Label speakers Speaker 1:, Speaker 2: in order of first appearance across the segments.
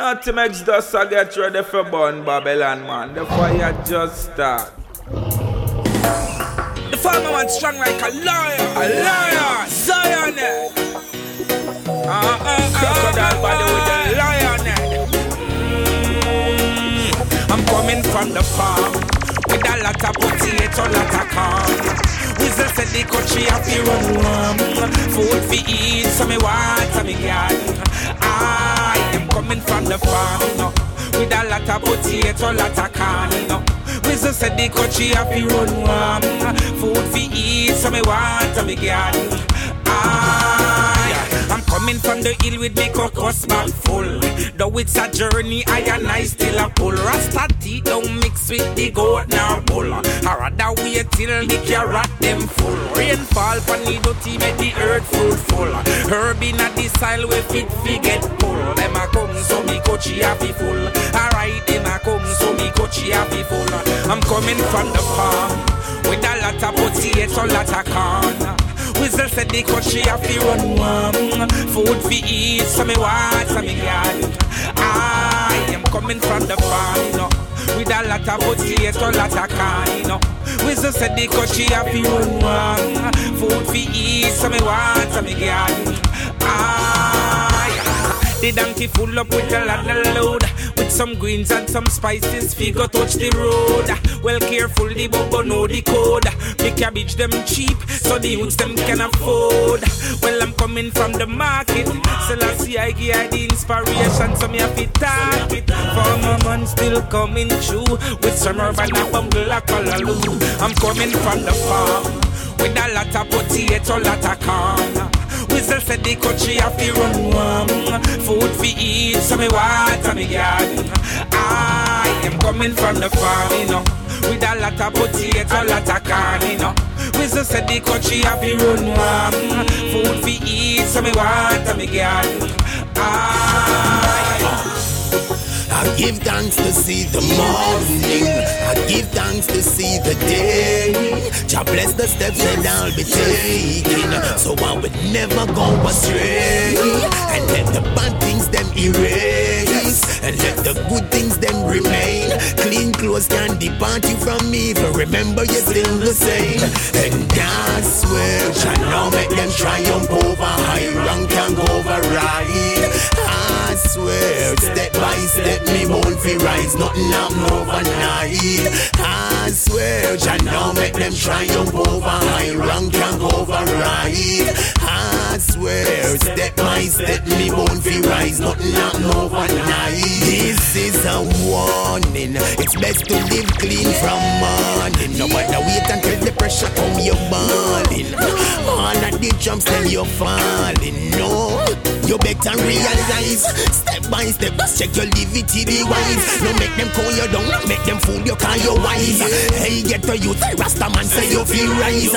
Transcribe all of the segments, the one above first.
Speaker 1: Nothing makes dust I get ready for burn Babylon, man. The fire just start.
Speaker 2: The farmer man strong like a lion, a lion, Zion. Uh, uh, uh,
Speaker 1: Crocodile body with the
Speaker 2: lion. Mm, I'm coming from the farm with a lot of potato, lot of corn. Whistle said the country have to run warm. Food for eat, so me want, so me garden. I am coming from the farm, you know, with a lot of potato, lot of corn, you know. Whistle said the country have to run warm. Food for eat, so me want, so me garden. I I'm coming from the hill with me cocos bag full. Though it's a journey, I and I still a pull. Rasta tea don't mix with the goat now bull. I rather wait till the carrot them full. Rainfall for the dirty make the earth fruitful. Herb in a the soil fit fi get pull. Them a come so me coachy a fi full. Alright, them a come so me coachy a fi full. I'm coming from the farm with a lot of potato, lot of corn. Whistle said the country have to run warm. Food fi eat, so me want, so me garden. I am coming from the farm, you know. With a lot of potato, lot of you know. Whistle said the country have to run warm. Food fi eat, so me want, so me garden. I, the donkey full up with a lot of load. With some greens and some spices, figure touch the road. Well, careful, the bubble know the code. The cabbage them cheap, so the youths them can afford. Well, I'm coming from the market, so I see I the inspiration, so me have to talk it. For my man still coming true. with some urban and bumble I'm coming from the farm with a lot of potato, lot of corn. Whistle said the country have to run warm. Food for eat, so me water me garden. I am coming from the farm, you know. With a lot of potato, a lot of corn, you know. Whistle said the country have to run warm. Food for eat, so me water me garden. I
Speaker 3: I give thanks to see the morning. I give thanks to see the day. Jah bless the steps that I'll be taking, so I would never go astray. And let the bad things them erase, and let the good things them remain. Clean clothes can depart you from evil. Remember you're still the same. And I swear, Jah now make them triumph over high rank and override. I swear, step by step me won't fi rise, nothing happen overnight. I swear, Jah now make them triumph over high rank and override. I swear, step by step me won't fi rise, nothing happen overnight. This is a warning. It's best to live clean from morning. No matter wait until the pressure come, you're balling. All of the jumps, then you're falling. No, you better realize. Step by step, check your liberty, be wise. No make them call you down, don't make them fool you, call you wise. Hey, get to you, Rasta man, say you feel rise.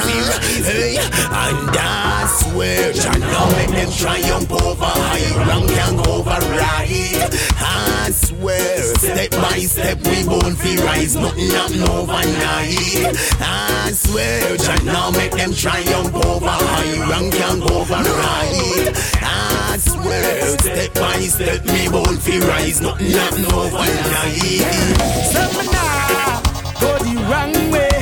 Speaker 3: Hey, and I swear, Jah now make them triumph over high rank and override. I swear, step by step we won't feel rise, nothing happen overnight. I swear, Jah now make them triumph over high rank and override. I swear, step by step me won't feel rise, nothing happen overnight.
Speaker 4: Now go the wrong way.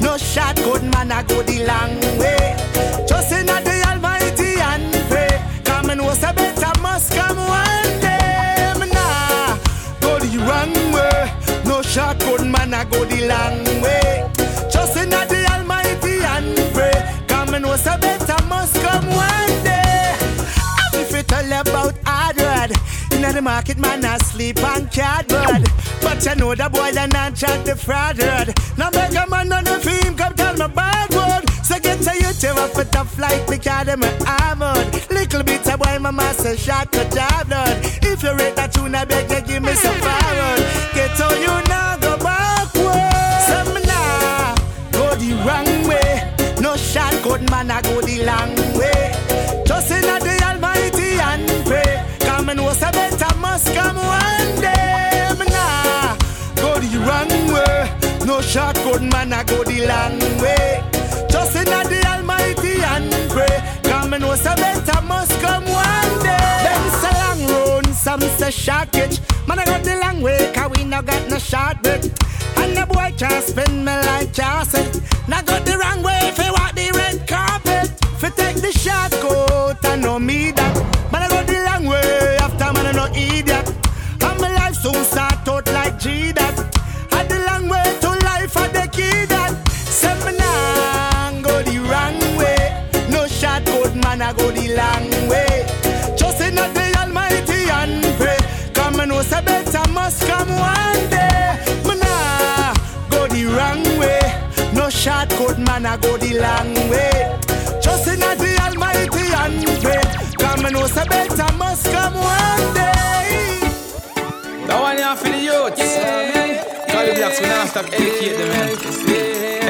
Speaker 4: No shot, good man, I go the long way. Good man, I go the long way. Just in the Almighty and pray. Come and was a better must come one day. I'm if you tell about hard word. Inna the market, man, I sleep on cardboard. But you know the boy that not chat the fraud word. Now beg a man on the film, come tell me bad word. So get to you to up with the flight because them armored. Little bit of boy, my master shot to job blood. If you rate that tune, I beg you give me some forward. Get to you good man, I go the long way. Just in the Almighty and pray. Come and was a better must come one day. Nah go the wrong way. No shot, good man, I go the long way. Just in the Almighty and pray. Come and was a better must come one day. Them say long run, some say shortage. Man, I got the long way, cause we no got no short break. And the boy can't spin me like Chaucer. Now got the wrong way go the long way. Just in the Almighty and pray. Come and know say better must come one day.
Speaker 5: That one here for the youth. Yeah. Call the blacks, we not stop educate them, man.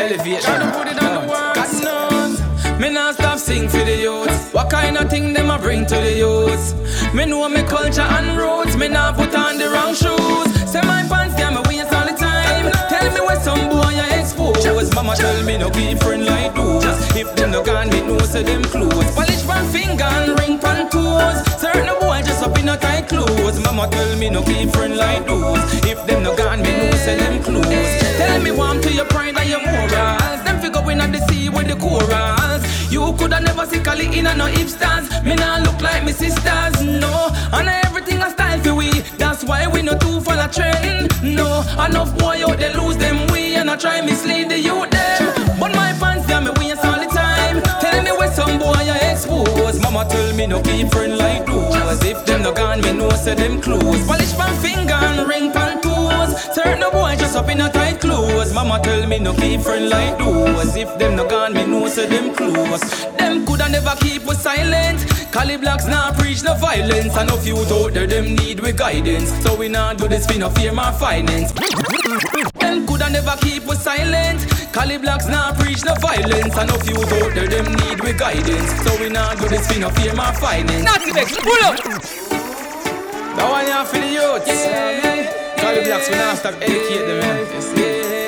Speaker 5: Elevate them.
Speaker 6: put it on the world. God knows. Me not stop sing for the youth. What kind of thing them a bring to the youth? Me know me culture and roots. Me not put on the wrong shoes. Say my pants down my Mama tell me no keep friend like those. If them no gone, me know say them close. Polish pan finger and ring pan toes. Certain boy just up in a tight clothes. Mama tell me no keep friend like those. If them no gone, me know say them close. Tell me warm to your pride and your morals. Them figure in at the sea with the corals. You coulda never see Kali in a no hipsters. Me nah look like me sisters, no. And everything a style for we. That's why we no too follow trend. No, enough boy out they lose them way and I try mislead the youth them. But my fans tell me waste all the time. Tell me where some boy you expose. Mama tell me no keep friend like those. If them no gone, me know say them close. Polish pan finger and ring pan toes. Certain boy just up in a tight clothes. Mama tell me no keep friend like those. If them no gone, me know say them close. Them coulda never keep us silent. Kali Blaxx now preach no violence. And no youth out there them need we guidance. So we not do this for no fear my finance. Them coulda never keep us silent. Kali Blaxx now preach no violence. And no youth out there them need we guidance. So we not do this for no fear my finance.
Speaker 7: Natty Megs, pull up.
Speaker 5: That one here for the youth.
Speaker 6: Yeah.
Speaker 5: The blacks, we not stop educate them, man.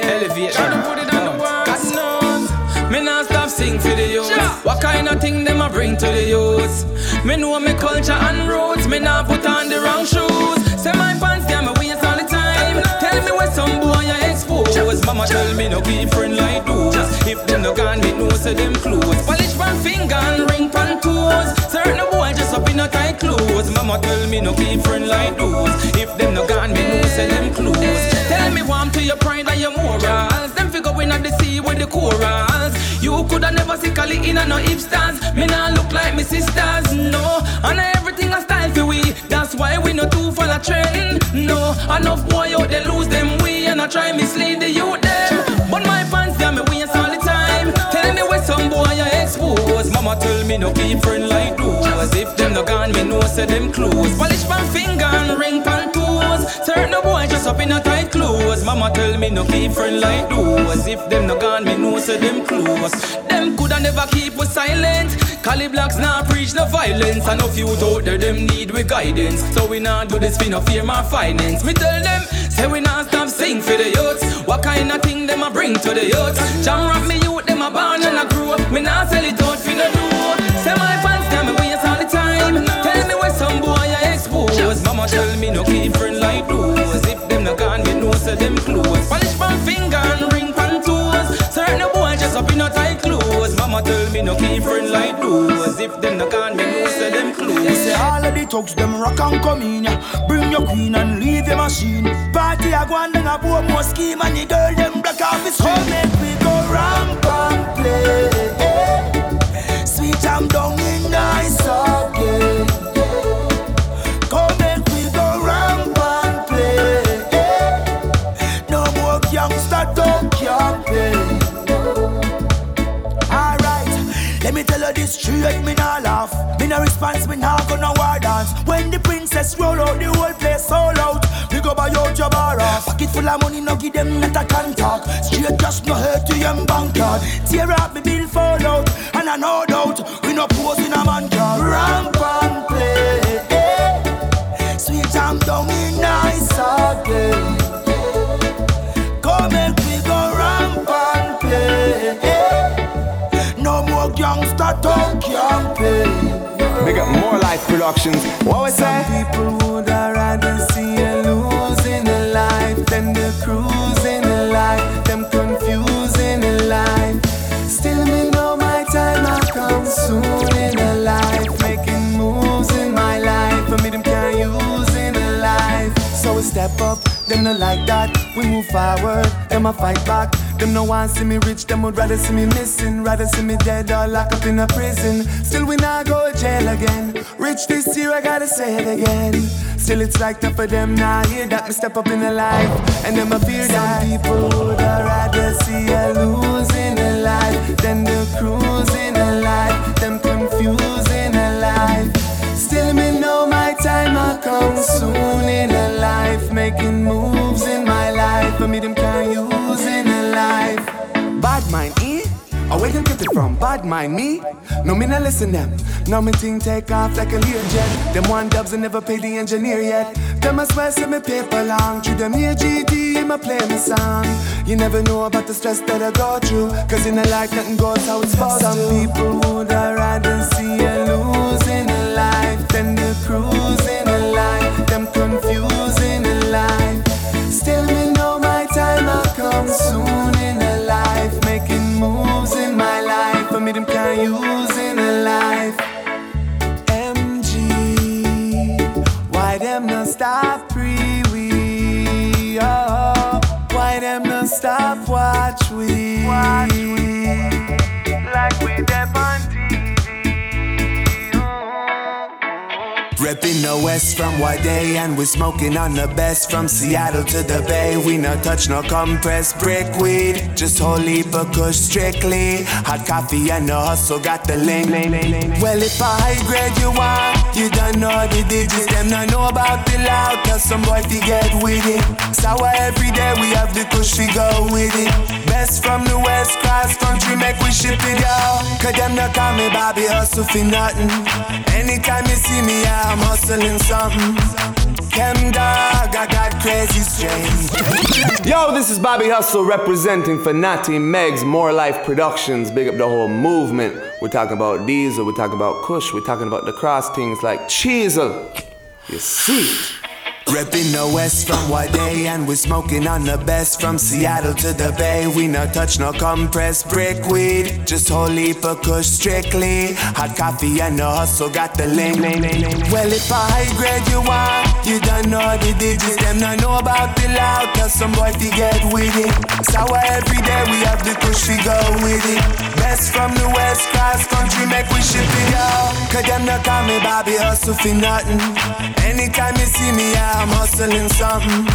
Speaker 5: Elevate them.
Speaker 6: put it on the world. God knows. Me not stop sing for the youth. What kind of thing them a bring to the youth? Me know me culture and roots. Me not put on the wrong shoes. Mama tell me no keep friend like those. If them no gone, me know say them close. Polish pan finger and ring pan toes. Certain boy just up in a tight clothes. Mama tell me no keep friend like those. If them no gone, me know say them close. Tell me warm to your pride and your morals. Them figure in at the sea with the corals. You coulda never see Kali in a no hipsters. Me nah look like me sisters, no. And everything a style for we. That's why we no too follow trend, no. Enough boy out they lose them way and I try mislead the youth them. But my fans tell me waste all the time. Tell me where some boy you expose. Mama tell me no keep friend like those. If them no gone, me know say them close. Polish pan finger and ring pan toes. Certain boy just up in a tight clothes. Mama tell me no keep friend like those. If them no gone, me know say them close. Them coulda never keep us silent. Kali Blaxx now preach no violence. And no few out there them need we guidance. So we not do this for no fear my finance. Me tell them say we not stop sing for the youths. What kind of thing them a bring to the youths? Jam rock me youth them a born and a grow. Me not sell it out for no do. Say my fans Mama tell me no keep friend like those. If them no gone, me know say them close. Polish pan finger and ring pan toes. Certain boy just up in a tight clothes. Mama tell me no keep friend like those. If them no gone, me know say them close.
Speaker 4: say all of the thugs them rock and come in ya. Bring your queen and leave your machine. Party a go and then a boy more scheme and the girl them black off his Come make we go ramp and play. Sweet jam down in nice again. This straight, me nah laugh. Me nah response, me nah gonna war dance. When the princess roll out, the whole place all out. We go buy out your bar off. Pocket full of money, no give them not a contact. Straight just no hurt to your bank card. Tear up me bill fall out, and I no doubt we no pose in a man car. Ramp and play, eh. sweet jam down in nice again. Cotton campaign.
Speaker 5: Big up more life productions. What was that?
Speaker 4: People would rather see you losing
Speaker 5: a life than the cruising a life, them confusing a life. Still, me know my time I come soon in a life, making moves in my life. For me, them can't use in a life. So we step up, them not like that. We move forward, them I fight back. Them no want see me rich. Them would rather see me missing. Rather see me dead or locked up in a prison. Still we not go to jail again. Rich this year, I gotta say it again. Still it's like tough for them now hear that me step up in the life. And them a fear that people would rather see a losing a life than the cruising a life. Them confusing a life. Still me know my time will come soon in a life. Making moves in my life. For me them can't use. Bad mind, eh? Oh, where them get it from? Bad mind me? No, me not listen them. Now me thing take off like a Learjet. Them one dubs and never pay the engineer yet. Them I swear see me paper long. Through them here GD, me play me song. You never know about the stress that I go through. Cause in a life nothing goes how it's supposed Some to. People would rather see you losing a life than the cruising life. MG, why them not stop pre we? Oh, why them not stop watch we? Watch we Reppin' the West from day, and we smoking on the best from Seattle to the Bay. We no touch no compressed brick weed, just holy kush strictly. Hot coffee and the hustle got the link. Well, if a high grade you want, you don't know the digits. Them not know about the loud, cause some boy fi get with it. Sour every day, we have the kush we go with it. Best from the West, cross country, make we ship it out. Cause them not call me Bobby Hustle for nothing. Anytime you see me I'm hustling something. Chem dog, I got crazy strange.
Speaker 8: Yo, this is Bobby Hustle representing for Natty Megs More Life Productions. Big up the whole movement. We're talking about diesel, we're talking about Kush, we're talking about the cross things like Cheezel. You see?
Speaker 5: Reppin' the West from day, and we smoking on the best from Seattle to the Bay. We no touch no compressed brick weed, just whole heap kush strictly. Hot coffee and the hustle got the link. Well, if a high grade you want, you don't know the digits. Them not know about the loud, cause some boy fi get with it. Sour every day we have the kush we go with it. Best from the West cross country, make we ship it out. Cause them not call me Bobby Hustle for nothing. Anytime you see me. I'm hustling something.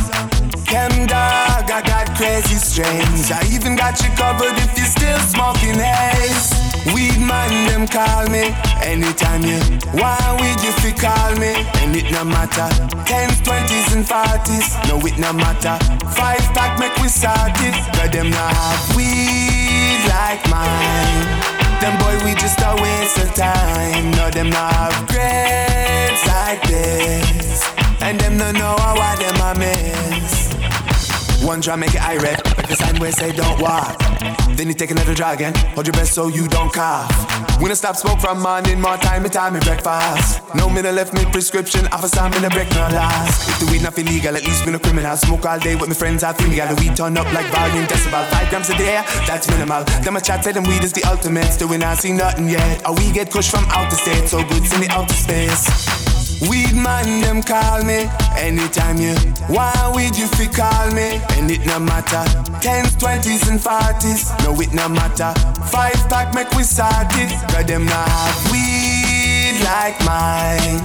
Speaker 5: Chem dog, I got crazy strains. I even got you covered if you're still smoking haze. Weed man, them call me anytime you want weed, you fi call me, and it no matter. Tens, twenties, and forties, no it no matter. Five pack make we start it, but them not have weed like mine. Them boy, we just a waste of time. No, them not have grades like this. And them no know how them a miss. One try make it irate, but the sign where say don't walk. Then you take another drag again. Hold your breath so you don't cough. When I stop smoke from morning, more time, me time, me breakfast. No no left me prescription, offer some in the break no last. If the weed not illegal, at least we no criminal. Smoke all day with my friends, I feel me. Got the weed turn up like volume, decibel. Five grams a day, that's minimal. Them a chat say them weed is the ultimate. Still we not see nothing yet. Or we get pushed from outer state, so good send it out to space. Weed man, them call me anytime you want weed, you fi call me, and it no matter. Tens, twenties, and forties, no it no matter. Five pack make we start it, cause them not have weed like mine.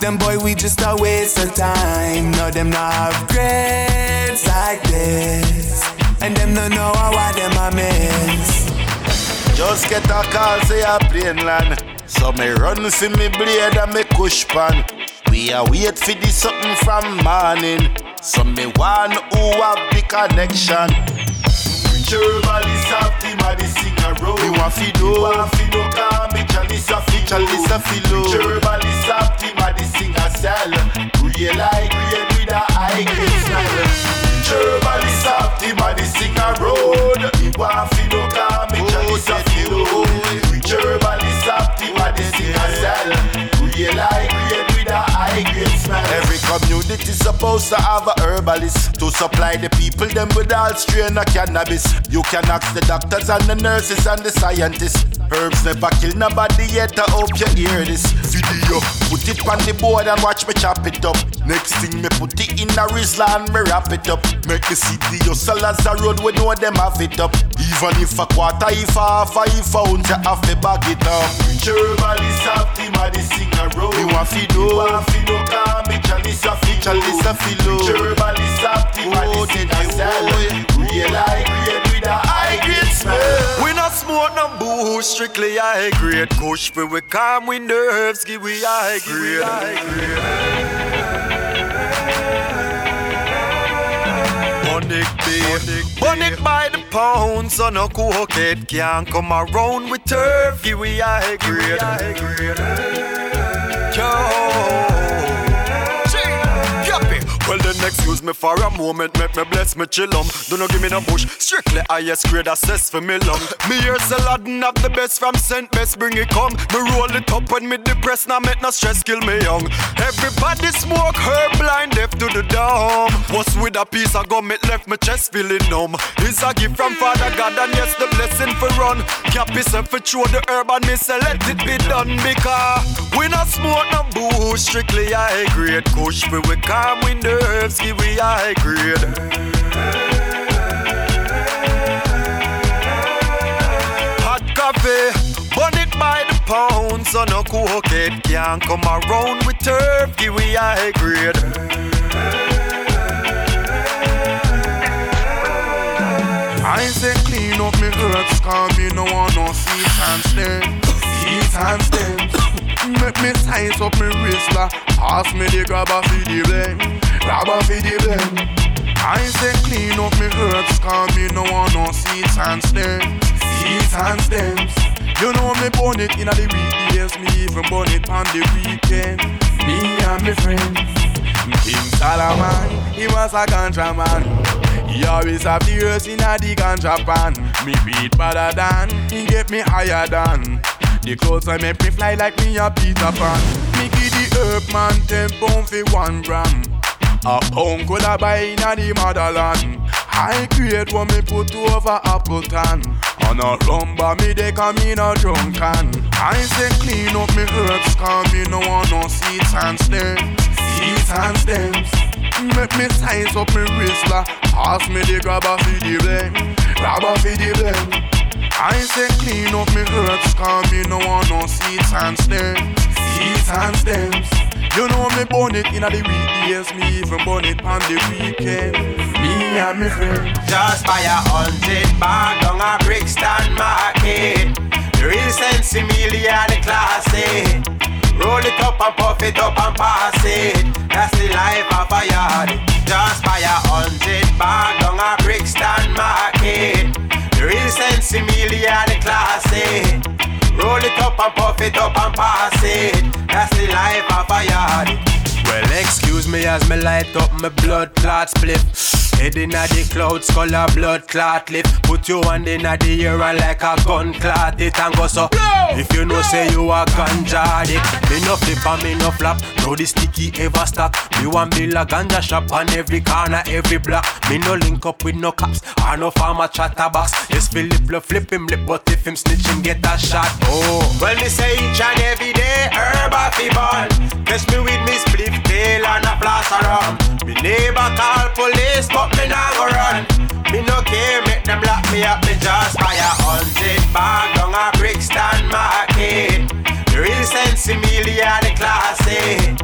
Speaker 5: Them boy, we just a waste of time. No, them not have grades like this, and them no know how them a miss.
Speaker 9: Just get a call, say a plane land. So me run see me blade and me kush pan. We a wait for the something from morning. So me want who have the connection. Germany's have the sing a road. You want fi do? You want fi do? Call me Chalisa fi Chalisa fi low. Germany's have the sing a cell. Real high grade with a high grade style. Germany's have the sing a road. You want fi do? Call Have the money sing a cell. Real high grade with a high grade smell. Every community supposed to have a herbalist to supply the people them with all strain of cannabis. You can ask the doctors and the nurses and the scientists. Herbs never kill nobody yet. I hope you hear this it on the board and watch me chop it up. Next thing me put it in a Rizla and me wrap it up. Make the city hustlers a road we know them have it up. Even if a quarter, if a half, if a ounce, you have to bag it up. Everybody soft, him a the sing a road. Me want fi know, want fi know, come me chalice a fi, chalice a fi low. Everybody soft, him a the sing a road. Real with a high grade smell.
Speaker 3: We not smoke no booze, strictly high grade. Kush for we calm we nerves, give we high grade. Bonic beer, Bonic by the pound, so no cokehead can't come around with turf, give we high grade. Yo. Then excuse me for a moment, make me bless me chillum. Do not give me no bush, strictly highest grade assess for me lung. Me here Aladdin have the best from Saint Best, bring it come. Me roll it up when me depressed, now make no stress kill me young. Everybody smoke her blind deaf to the dumb. What's with a piece of gum, it left my chest feeling numb. It's a gift from Father God and yes the blessing for run. Cap yourself for throw the herb and me say let it be done because we not smoke no booze, strictly high grade. Kush we we calm we nerves, give we high grade. Hot coffee, bun it by the pound, so no cokehead can't come around with turf, give we high grade.
Speaker 10: I say clean up me herbs, cause me no want no seeds and stems. Seeds and stems. Make me size up me Rizla. Pass me the grabber for the blend. Grabber for the blend. I say clean up me herbs, cause me no want no seeds and stems. Seeds and stems. You know me burn it in the weekdays, me even burn it on the weekend. Me and my friends. King Solomon, he was a ganja man. He always have the earth in a the ganja pan. Me beat better than, he get me higher than. The clothes I make me fly like me a Peter Pan. Me give the herb man ten pound for one gram. A pound could I buy in the motherland. I create what me put over Appleton. On a rumba me they come in a drunken. I say clean up me herbs, cause me no want no seeds and stems. Seeds and stems. Make me size up me Rizla. Pass me the grabber for the blend. Grabber for the blend. I say clean up me herbs, cause me no want no seeds and stems. Seeds and stems. You know me burn it in the weekdays, me even burn it on the weekend. Me and my friends.
Speaker 4: Just buy a hundred bag on a Brixton market. The real sense the classic. Roll it up and puff it up and pass it. That's the life of a yard. Just buy a hundred bag on a Brixton market. Real sense Emilia the classic. Roll it up and puff it up and pass it. That's the life of a yard.
Speaker 11: Well, excuse me as me light up my blood clot split. Head inna the clouds, color blood clot lift. Put your hand inna the air and like a gun clot it and go so. If you know say you a ganja addict, me no flip and me no flap. No the sticky ever stop. Me want build a ganja shop on every corner, every block. Me no link up with no cops or no farmer chatterbox. Yes, Philip love flip him lip, but if him snitch him get a shot. Oh,
Speaker 4: Well, me say each and every day, herb a fi bun. Catch me with me split tail and a of rum. Me neighbor call police, but me nah go run. Me no care, make them lock me up. Me just buy a hundred bag on a Brixton market. The real sense Emilia the classic.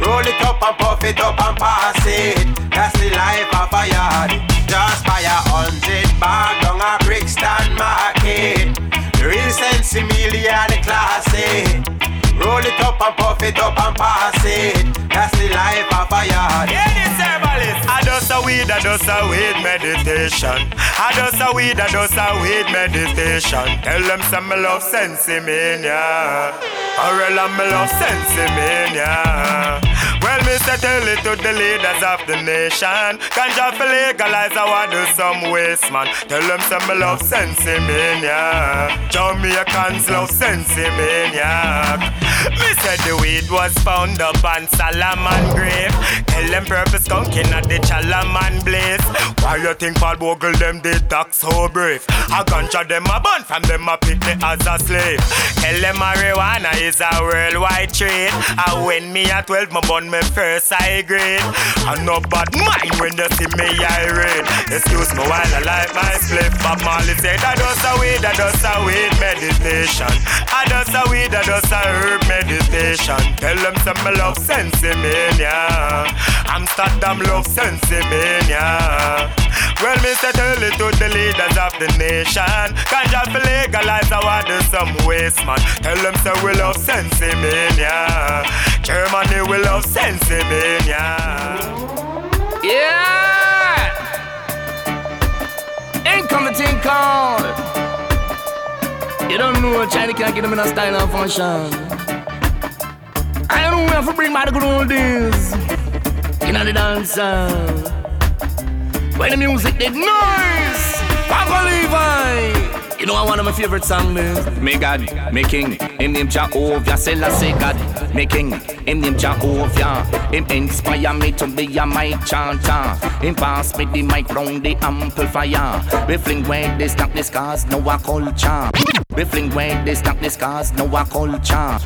Speaker 4: Roll it up and puff it up and pass it. That's the life of a yard. Just buy a hundred bag on a Brixton market. The real sense Emilia the classic. Roll it up and puff it up and pass it. That's the life of a yard.
Speaker 3: Yeah, this herbalist. I does a weed, I does a weed meditation. I does a weed, I does a weed meditation. Tell them some me love sensimillia. Or else me love sensimillia. Well, me say tell it to the leaders of the nation. Ganja for legalize, I want do some waste, man. Tell them some me love sensimillia. Jamaicans love sensimillia. Me said the weed was found up on Solomon grave.
Speaker 12: Tell them purpose skunking at the Chalaman blaze. Why you think Paul Bogle them did talk so brave? A ganja them a bun from them a pick me as a slave. Tell them marijuana is a worldwide trade. I when me at 12, my bun me first I grade. I no bad mind when they see me irate. Excuse me while I light my split. But Molly said I does a weed, I does a weed meditation. I does a weed, I does a herb meditation. Tell them some me love sensimillia. Amsterdam love sensimillia. Well, say tell it to the leaders of the nation. Can't just legalize our do some waste, man. Tell them say we love sensimania. Germany we love sensimillia.
Speaker 13: Yeah! Ain't coming thing called. You don't know what China can't get them in a style and function. I don't know if to bring back the good old days. You know the dancer. When the music did noise, Papa Levi. You know I one of my favorite songs, man.
Speaker 14: Me God, me King, him name Jehovah, Selassie God, me King, him name Jehovah. Him inspire me to be a mic chanter. Him pass me the mic round the amplifier. We fling where they stop the scars, no a culture. We fling where they stop the scars, no a culture.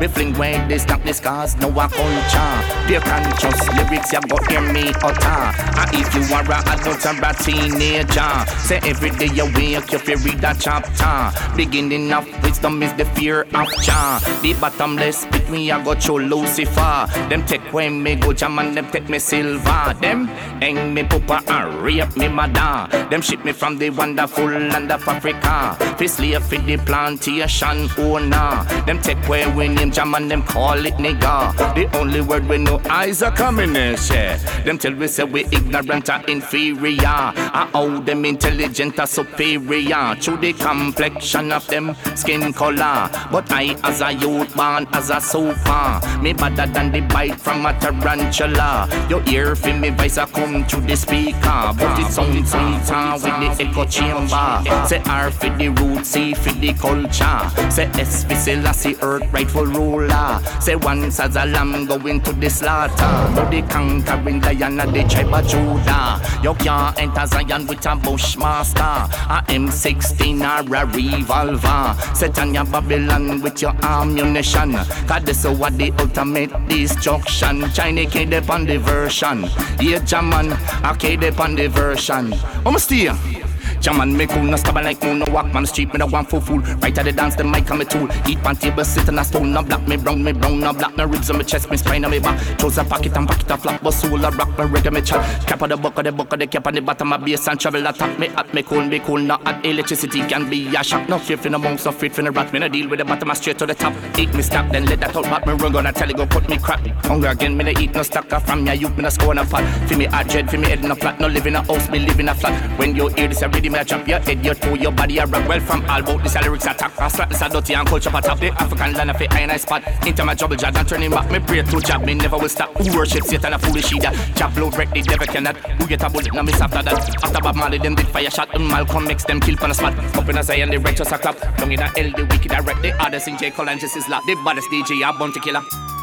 Speaker 14: We fling where they stop the scars, no a culture. Dear conscious lyrics, you go hear me utter. And if you are a adult or a teenager, say every day you wake, you feel read a chapter. Beginning of wisdom is the fear of Jah. The bottomless pit me, I go through Lucifer. Them take when me go jam and them take me silver. Them hang me pupa and rape me mother. Them ship me from the wonderful land of Africa. Fi slave fi the plantation owner. Them take when we name jam and them call it nigga. The only word we know eyes are coming in share. Them tell we say we ignorant or inferior. I owe them intelligent or superior. The complexion of them skin color. But I as a youth born as a super. Me better than the bite from a tarantula. Your ear feel me voice a come to the speaker. But it sounds sweeter with the echo chamber. Say R for the root, C for the culture. Say S for Selassie, earth rightful ruler. Say once as a lamb going to the slaughter. No the conquering lion of the tribe of Judah. You can't enter Zion with a bushmaster. I A M16 or a revolver. Set on your Babylon with your ammunition. Cause this is what the ultimate destruction. China came on the version. Yeah, German, I came on the version. I'm. Jaman me cool, no stubborn like moon, no walk man street, me no want fool fool. Right at the dance, the mic on me tool. Eat pan table, sit on a stone, no black me brown, me brown, no black me ribs on me chest, me spine on me back. Chose a pocket and pocket a flap, but soul a rock, me reggae me chat. Cap of the buck of the buck of the cap on the bottom of base and travel attack me at me cool, me cool, no at electricity can be a shock. No fear for no monks, no fear for no rat, me no deal with the bottom, I straight to the top. Eat me stack, then let that out back, me run gonna tell you go put me crap. Hunger again, me no eat no stacker from ya, you me no score no fat. For me a dread, for me head no flat, no live in a house, me live in a flat. When you hear this, I ready me a chop your head, your toe, your body, a rock well from all about this lyrics attack. I slap this a dirty and culture pat up the African land of it, I spot. Into my trouble jab and turning back, me pray to jab, me never will stop. Who worship Satan a foolish either. Jab blow wreck the devil cannot. Who get a bullet, now miss after that. After Bob Marley, them did fire shot, and Malcolm makes them kill on the spot. Up in a Zion, the righteous a clap. Down in a hell, the wicked a wreck. The others in J. And Jesus lap. The baddest DJ, a Bounty Killa.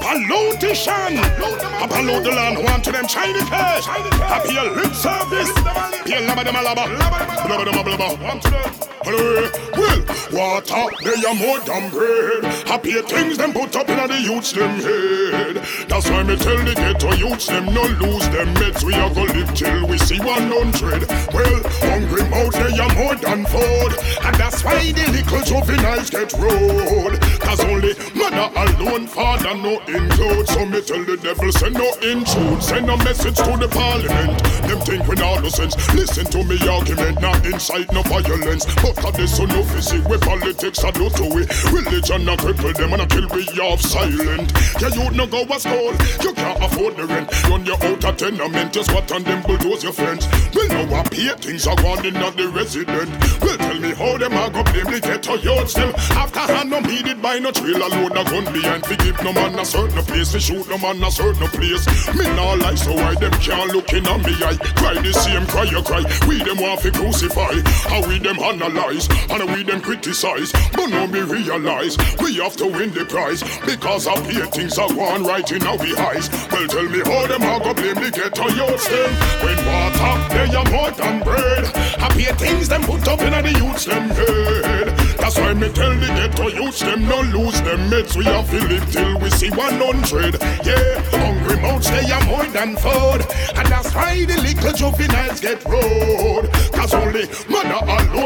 Speaker 15: Pollution. I pollute the land, want to them Chinese cash. Happy a lip service. Laba dem laba. Blubber dem blubber. Want to them. Well, water, they are more than bread. Happy things them put up in the youths them head. That's why me tell the ghetto youths them no lose them meds. We are go live till we see 100. Well, hungry mouth they are more than food. And that's why the little juveniles get rolled. Cause only mother alone, father no include. So me tell the devil send no intrude. Send a message to the parliament. Them think we not no sense. Listen to me argument, not incite no violence. But of this so no physics, we politics are do to we. Religion a cripple them and a kill we off silent. Yeah, you no go a school, you can't afford the rent. Run you out of tenement, just what on them bulldoze your friends. Well, now I pay things are gone in not the resident. Well, tell me how them a go blame the ghetto them. After hand no needed by no trailer load a gun behind. Forgive no man a certain place. We shoot them on a certain place. Me nah lie, so why them can't look in on me eye? Cry the same cry you cry. We them want to crucify. How we them analyze and we them criticize. But no me realize we have to win the prize because up here things are going right in our eyes. Well, tell me how them how go blame the ghetto youths them when water they are more than bread. Up things them put up in the youths them head. That's why me tell the ghetto youths them no lose them mates. We to live till we see 100. Yeah, hungry mouths they are more than food, and that's why the little juveniles get road. Cause only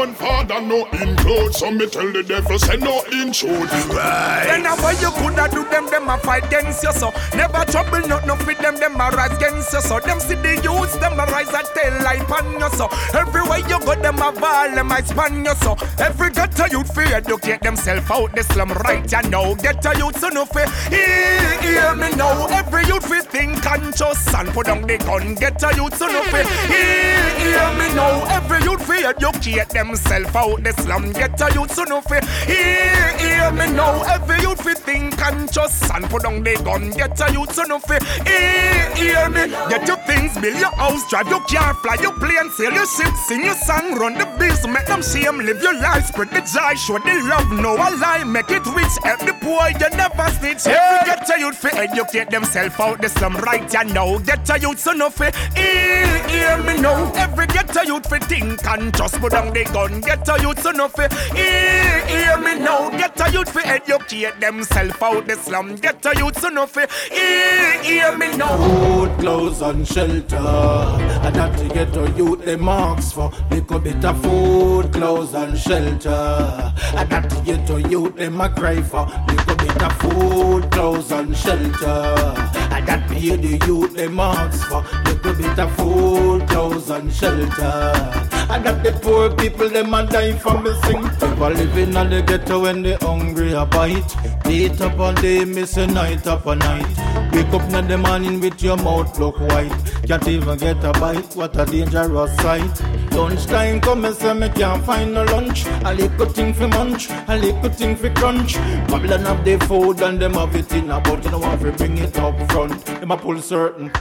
Speaker 15: mother alone, father no include. So me tell the devil say no intrude. Right.
Speaker 16: Then how you coulda do them, them a fight against you so. Never trouble, not no fit them, them a rise against you so. Them see the youths, them a rise and tell light on you so. Everywhere you go, them a ball, them a span you so. Every ghetto youth fi educate themself out the slum right you know. Ghetto youth so no fi hear, hear me now. Every youth fi think conscious and put down the gun. Ghetto youth so no fi hear, hear me now. Every youth fi educate themself out the slum. Ghetto youth so no fi hear, hear me now. Every youth fi think conscious and put down the gun. Ghetto youth so no fi hear, hear me. Get your things, build your house, drive your car, fly your plane, sail your ship, sing your song, run the biz, make them shame, live your life, spread the joy, show the love, no a lie, make it rich, help the poor, you never snitch. Every get a youth fi educate themself out the slum right you know. Get a youth so no fi hear, hear me now. Every get a youth fi think and just put down the gun. Get a youth so no fi hear, hear me now. Get a youth fi educate themself out the slum. Get a youth so no fi hear, hear me now.
Speaker 17: Food, clothes and shelter. And that to get to youth the marks for little bit of food, clothes and shelter. And that to get to youth them a cry for little bit of food, clothes and shelter. And that pay the youth them marks for little bit of food, clothes and shelter. And got the poor people them a die for missing. People living on the ghetto when they hungry a bite. Eat up all day, miss a night up a night. Wake up in the morning with your mouth look white. Can't even get a bite, what a dangerous sight. Lunchtime come and say me can't find no lunch. A little thing for munch, a little thing for crunch. Babylon have the food and them have it in a but you know to bring it up front. Them a pull certain.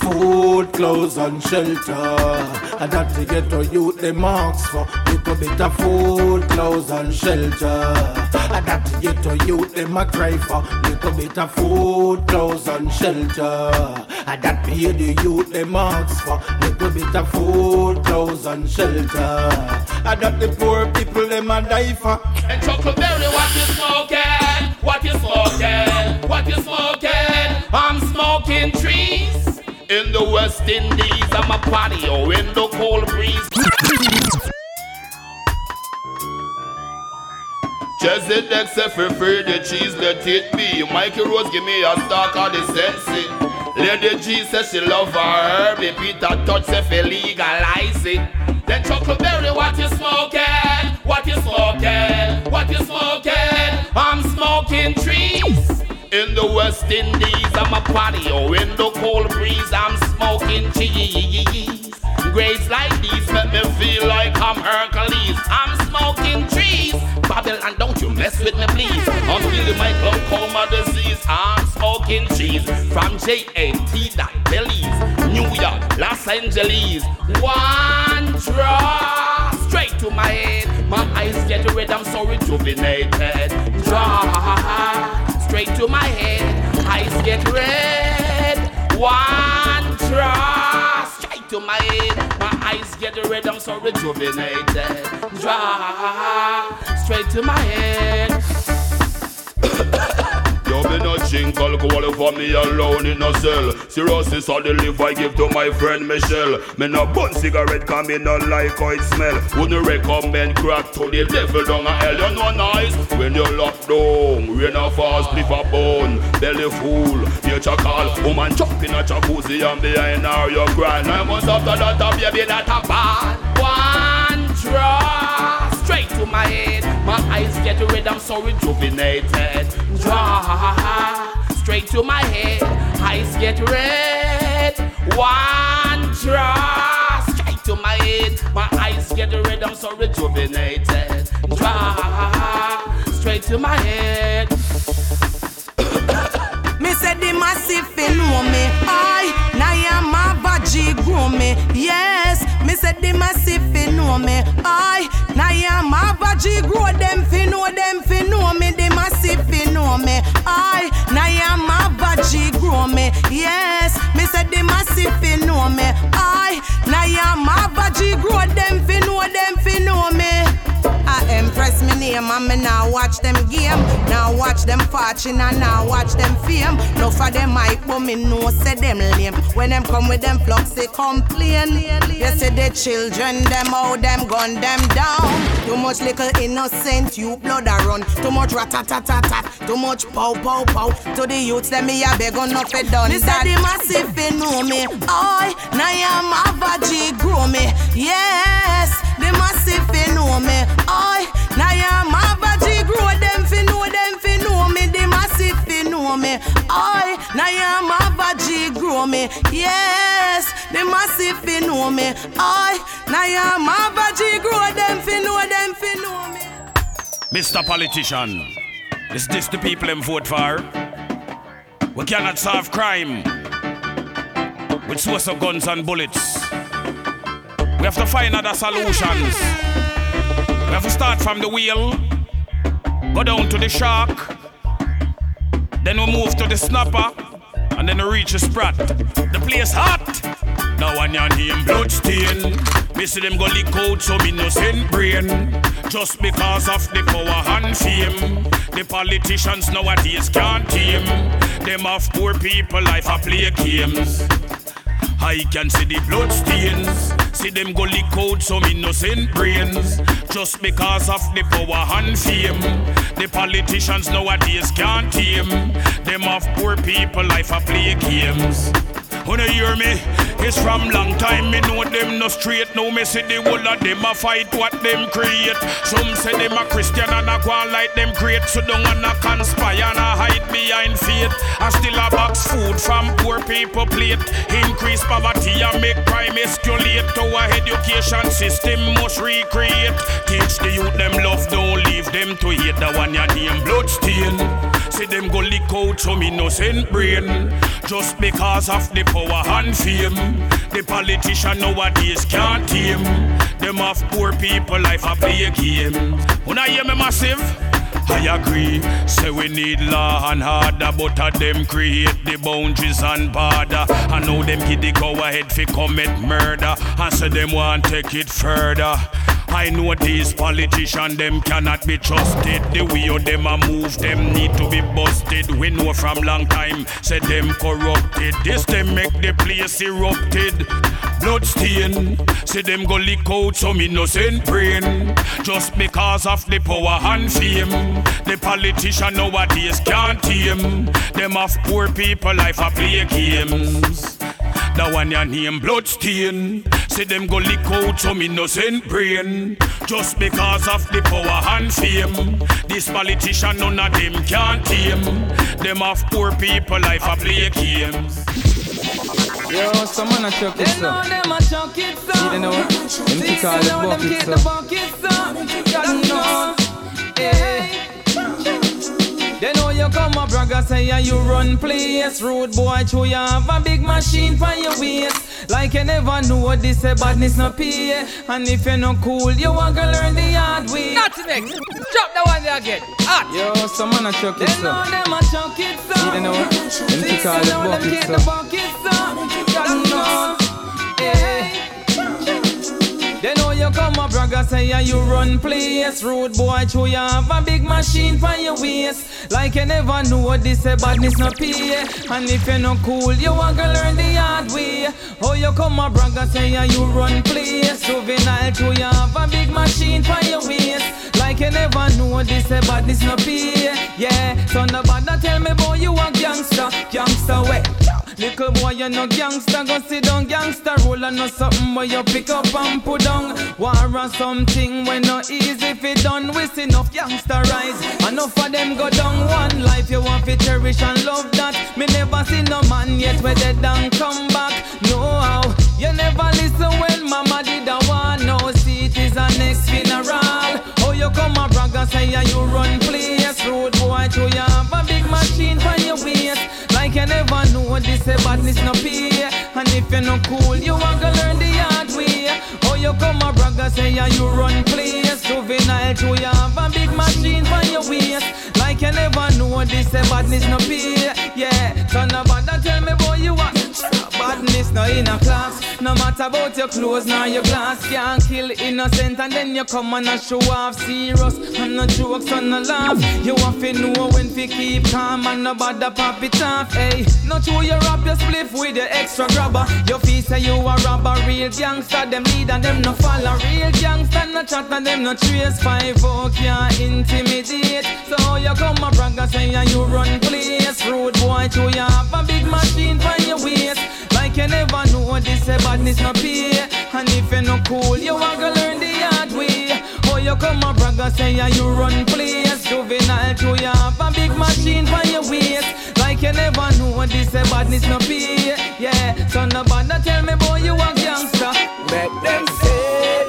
Speaker 17: Food, clothes and shelter. And that to get to youth the marks for little bit of food, clothes and shelter. And that to get to youth them a cry for little bit of food, clothes and shelter. And that pay the youth them marks for little bit of food, clothes and shelter. And that the poor people them a die for.
Speaker 18: And Chuckle Berry, what you smoking? What you smoking? What you smoking? In the West Indies, I'm a patio in the cold breeze. Say for free the cheese let it be. Mikey Rose give me a stock of the sexy. Lady G says she love her herb. Peter Tosh fi legalize it. Then Chuckle Berry, what you smoking? What you smoking? What you smoking? I'm smoking trees. In the West Indies, I'm a patio. In the cold breeze, I'm smoking cheese. Grades like these make me feel like I'm Hercules. I'm smoking trees. Babylon, don't you mess with me, please. Feeling my glaucoma disease. I'm smoking cheese from JNT that Belize, New York, Los Angeles. One draw straight to my head. My eyes get red, I'm so rejuvenated. Draw straight to my head. Eyes get red. One draw straight to my head. My eyes get red. I'm so rejuvenated. Draw straight to my head. Me no drink alcohol for me alone in a cell. Cirrhosis of the liver I give to my friend Michelle. Me no bun cigarette cause me no like how it smell. Wouldn't recommend crack to the devil down a hell. You know nice when you lock down. Rain a fast, spliff a bone. Belly full, nature call. Woman jump a jacuzzi and behind her you cry. Nine months after that a baby that a bad. One draw straight to my head. My eyes get red, I'm so rejuvenated. Draw straight to my head. Eyes get red. One draw straight to my head. My eyes get red, I'm so rejuvenated. Draw straight to my head.
Speaker 16: Me
Speaker 19: said the massive know me. I, baji grow me. Yes, me said the massive fin know me. I, now I'm a baji grow them fin know them fin know me. The massive fin know me. I, now I'm a baji grow me. Yes, me said the massive fin know me. I, now I'm a baji grow them fin know them fin know me. I impress me name and me now watch them game. Now watch them fortune and now watch them fame. No for them mic, but me know say them lame. When them come with them flux, they complain. You see the children, them how them gun them down. Too much little innocent, you blood a run. Too much rat-tat-tat-tat, too much pow pow pow. To the youths, them me a beg on up it done. Me say the massive, they know me. I, now I'm a G grow me. Yes, the massive, they know me. I, now grow them fi know them fi know me. The massive fi know me. I, now grow me. Yes, the massive fi know me. I, now grow them fi know them fi know me.
Speaker 20: Mr. Politician, is this the people them vote for? We cannot solve crime with source of guns and bullets. We have to find other solutions. We have to start from the wheel, go down to the shark, then we move to the snapper, and then we reach the sprat. The place hot. Now when your name bloodstain, me see them go lick out some innocent brain. Just because of the power and fame, the politicians nowadays can't tame. Them of poor people life a play games. I can see the blood stains. See them go lick out some innocent brains. Just because of the power and fame. The politicians nowadays can't tame. Them of poor people life a play games. Wanna hear me? It's from long time, me know them no straight. Now me see the whole of them a fight what them create. Some say them a Christian and a go like them great. So don't wanna conspire and a hide behind faith. I still a box food from poor people plate. Increase poverty and make crime escalate. To our education system must recreate. Teach the youth them love, don't leave them to hate. The one your name bloodstain. See them go lick out some innocent brain. Just because of the power and fame. The politician nowadays can't tame. Them of poor people life a play game. When I hear me massive. I agree. Say we need law and harder, but a them create the boundaries and border. I know them kid go ahead fi commit murder, and say them want take it further. I know these politicians, them cannot be trusted. The way of them a move, them need to be busted. We know from long time, say them corrupted. This them make the place erupted. Bloodstain, see them go lick out some innocent brain. Just because of the power and fame. The politician nowadays can't tame. Them of poor people life a play games. The one your name bloodstain. See them go lick out some innocent brain. Just because of the power and fame. This politician none of them can't tame. Them of poor people life a play games.
Speaker 2: Yo, someone a chuck it
Speaker 6: They know
Speaker 2: so.
Speaker 6: them a chuck it so.
Speaker 2: You know what? Them
Speaker 6: See,
Speaker 2: kick all
Speaker 6: say
Speaker 2: the
Speaker 6: now them
Speaker 2: bucket
Speaker 6: kick
Speaker 2: so.
Speaker 6: the bucket so. God knows. Hey. They know you come a bragger say yeah, you run place Rude boy true you have a big machine for your waist Like you never know what this a badness no pay And if you no cool you want to learn the hard way
Speaker 2: Not next. Drop the one there again. Hot. Yo, someone a chuck it
Speaker 6: They
Speaker 2: so.
Speaker 6: know them a chuck it so
Speaker 2: You know what? Them kick all the bucket
Speaker 6: the bucket so God knows. Hey. They know you come a bragger say yeah, you run place. Rude boy true you have a big machine for your waist. Like you never know what this a badness no pay. And if you no cool you want to learn the hard way. Oh you come a bragger say yeah, you run place. Juvenile true you have a big machine for your waist. Like you never know what this a badness no pay. Yeah, so no bother tell me boy you a gangster. Gangster way Little boy, you no gangster, go sit down, gangster. Roll on no something where you pick up and put down. War or something when no easy fi done. We see enough youngster rise, enough of them go down. One life you want fi cherish and love that. Me never see no man yet where they done come back. No how you never listen when mama did a one. No see it is a next funeral. Oh you come a brag and say yeah, you run place. Road boy, to you have a big machine for your waist. Like you never know this a badness no pay. And if you're not cool, you want to learn the. Oh, you come a bragger say yeah, you run place. Juvenile to you have a big machine for your waist. Like you never know this a badness no pay. Yeah, son of bother tell me boy you want badness no in a class. No matter about your clothes nor your glass, can't kill innocent and then you come and a show off serious and no jokes and no laugh. You have to know when to keep calm and no bother pop it off. Hey, not true you rap your spliff with your extra grabber. Your feet say you a robber, real gangster. Them lead and them no follow. Real gangster no chat and them no trace. Five oh can't intimidate. So you come a brag and say you run place. Rude boy, too you this a badness no pay. And if you no cool, you want to learn the hard way. Oh, you come a brag and say yeah, you run place. Juvenile too you have a big machine for your waist. Like you never know this a badness no pay. Yeah, so no bother tell me boy you a gangster.
Speaker 2: Make them say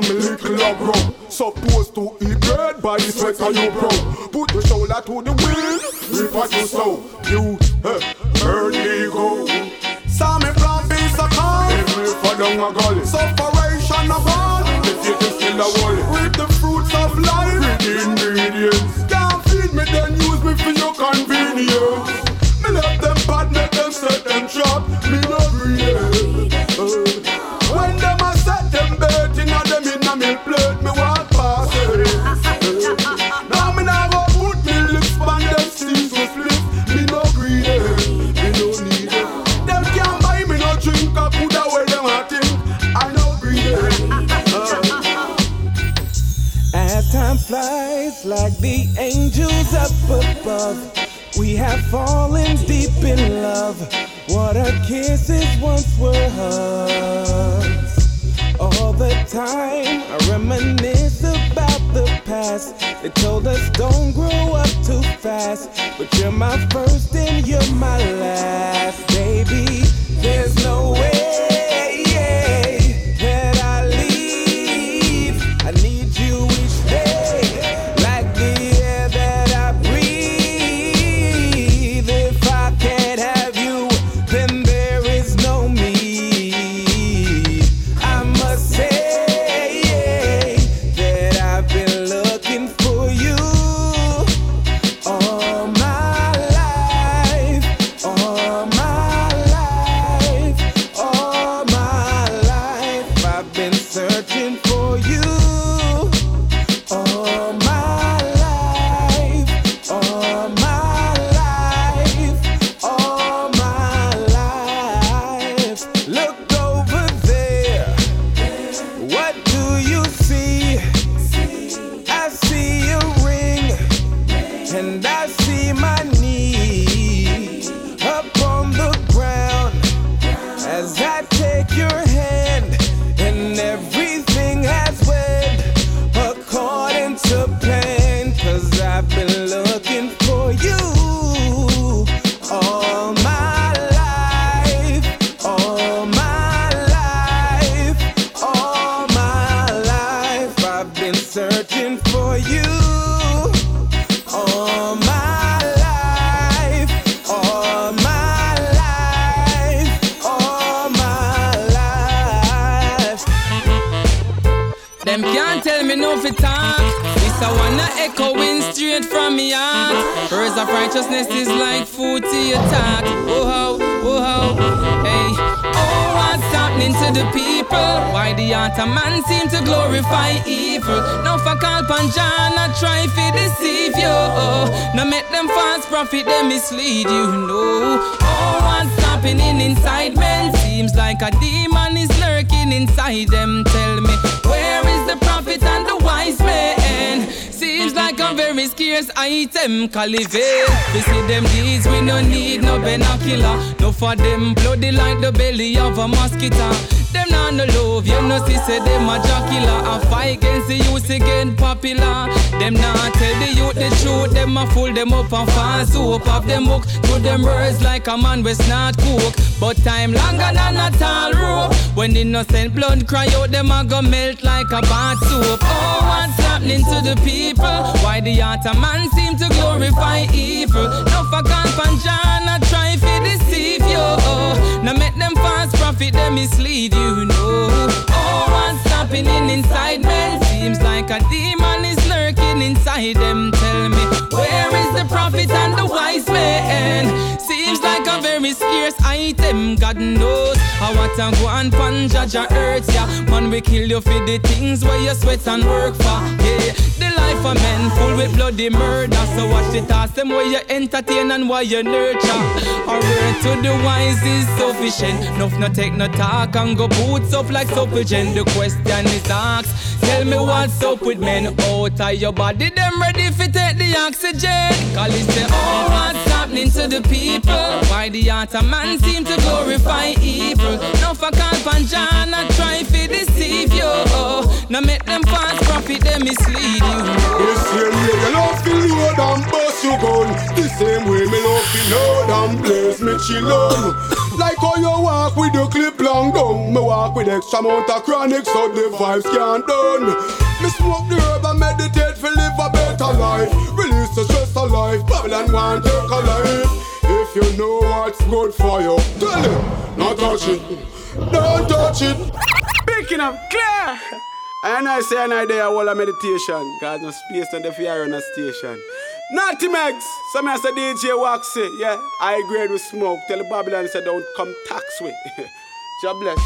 Speaker 21: tell me a little a grow Supposed to eat bread by the sweat of your brow. Put your shoulder to the wind, reap what you sow You, burn the go. Saw me plant piece of corn. Me for down a gully. Sufferation of all. The faith is still a worry Reap the fruits of life. The ingredients. Can't feed me then use me for your convenience
Speaker 2: my
Speaker 6: Calivate. We see them deeds, we no need no binocular. No for them bloody like the belly of a mosquito. Them not no love, you know see say them a jocular. A fight against the youth again popular. Them not tell the youth the truth, them a fool them up and fast soap of them book. To them words like a man with not cook. But time longer than a tall rope. When innocent blood cry out, them a go melt like a bath soap. Oh, what's happening to the people? Why the heart of man seem to glorify evil? No for John, I try to deceive you. Oh. Now make them false prophet, them mislead you, know. Oh, what's happening inside men? Seems like a demon is lurking inside them. Scarce item, God knows. How what a go and pan Jaja hurts ya. Man, we kill you for the things where you sweat and work for. Yeah, the life of men full with bloody murder. So watch the task them where you entertain and where you nurture. A word to the wise is sufficient. Enough no take no talk and go boots up like sufficient. The question is asked. Tell me what's up with men out of your body. Them ready for take the oxygen. Call it say, oh, happening to the people? Why the heart of man seem to glorify evil? No for call John, I try to deceive you. Now make them false prophet, they mislead you.
Speaker 10: The same way you love to load and bust you gun The same way me love to load and blaze me chillum Like how you walk with the clip long gun Me walk with extra amount of chronic so the vibes can't done Me smoke the herb and meditate for live a better life. Release the stress of life, Babylon want take a life If you know what's good for you, tell it, not touch it, don't touch it.
Speaker 21: Picking up clear. And I say and I there all a meditation. Cause no space on the fire on a station. Natty Megs, some I say DJ Waxy, yeah I grade with smoke, tell the Babylon say don't come tax with. God bless.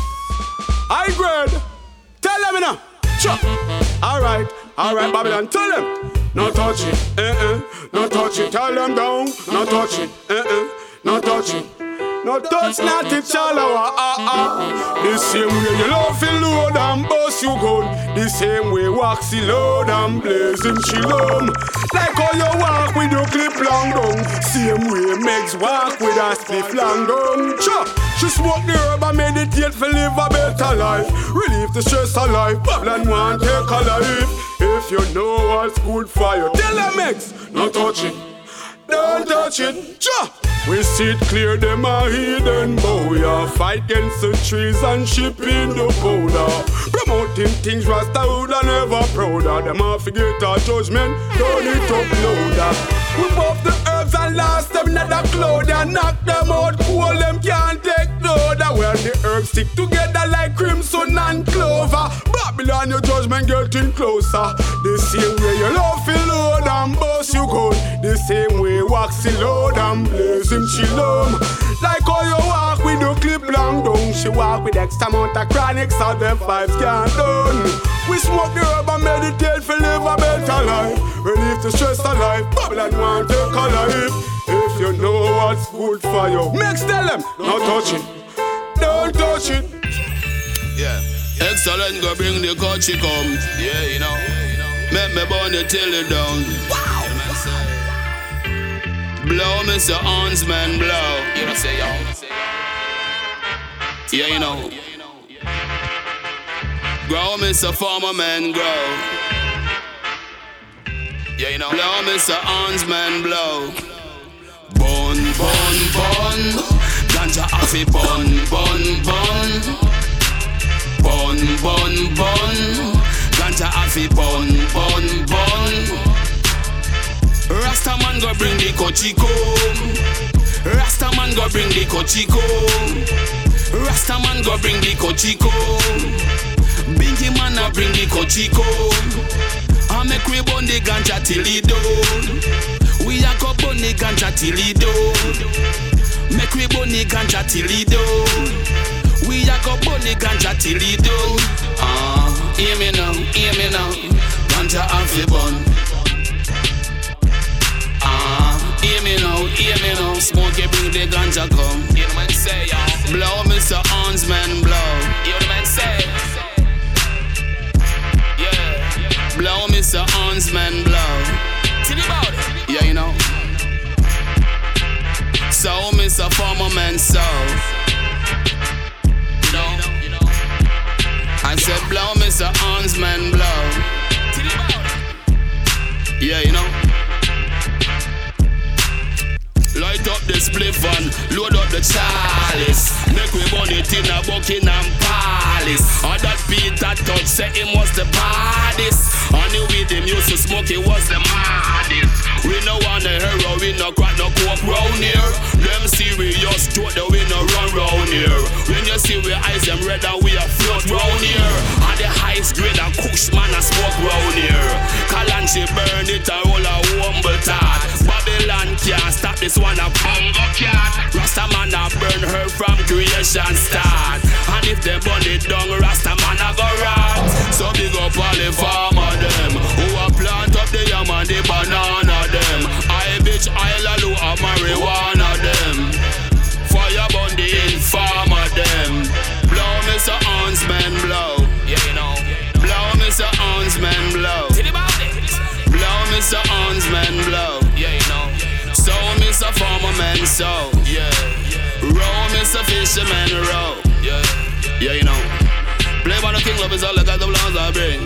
Speaker 21: I grade, tell them now Chuck. Alright, alright Babylon, tell them. No touch it, eh eh, no touch it, tell them down No touch it, eh eh, no touch it no touch not it ah ah The same way you love to load and bust you gun. The same way waxy load and blazing chillum Like how you walk with your clip long down Same way Megs walk with a spliff long down Cha! She smoke the herb and meditate for live a better life. Relieve the stress of life Babylon want take a life. If you know what's good for you Tell them Megs, no touch it Don't touch it. Cha! We see it clear, them a hidden boya. Fight against the trees and shipping the powder. Promoting things Rasta would and never prouder. Them a forget our judgment, turn it up louder. We buff the herbs and last them not a cloud and knock them out cool. Them can't take loader. Where the herbs stick together like crimson and clover. Babylon, your judgment getting closer. The way waxy load and blazing chillum. Like how you walk with the clip long down. She walk with extra amount of chronic so them vibes can't done. We smoke the herb and meditate for live a better life. Relieve the stress of life. Babylon want to take a life. If you know what's good for you, mix tell them, no touch it. Don't touch it.
Speaker 18: Yeah. Excellent, go bring the coachy come. Yeah, you know. Make me burn the till it down. Blow, Mr. Hans, man, blow. You know, say, yo. Yeah, you know. Grow, Mr. Farmer, man, grow. Yeah, you know. Blow, Mr. Hans, man, blow. Bun, bun, bun. Ganja afi bun, bun, bun. Bun, bun, bun. Ganja afi bun, bun, bun. Rasta man go bring the cochico. Rasta man go bring the cochico. Rasta man go bring the cochico. Binky man go bring the cochico. I make we burn the ganja till it done. We a go burn the ganja till it done. Make we burn the ganja till it done. we a go the ganja till he done. Ah, hear me now, hear me now. Ganja have fi bun. Me now, hear me now. Smoke it, bring the ganja come. Hear the man say, yo. Blow, Mr. Hornzman, blow. Hear the man say. Yeah. Blow, Mr. Hornzman, blow. Tell me about it. Yeah, you know. So, Mr. Former Man, so. You know. I said, blow, Mr. Hornzman, blow. Yeah, you know. Light up the spliff and load up the chalice. Make we burn it in a Buckingham Palace. Or that Peter Tosh say him was the baddest. And you with him used to smoke, it was the maddest. We no want a hero, we no crack no coke round here. Them serious joke that we no run round here. When you see we eyes them red and we a float round here. And the highest grade and kush man a smoke round here. Kalanchi burn it and roll a creation start. And if they burn it down, Rasta man a go rot. So big up all the farmer them who a plant up the yam and the banana them. I bitch I lalu a marijuana them. Fire burn the informer them. Blow Mr. Hornzman blow. Yeah you know. Blow Mr. Hornzman blow. It Blow Mr. Hornzman blow. Yeah you know. So Mr. Farmer man so Row Mr. Fisherman row. Yeah. Yeah you know. Play by the king love is all I got the blondes I bring.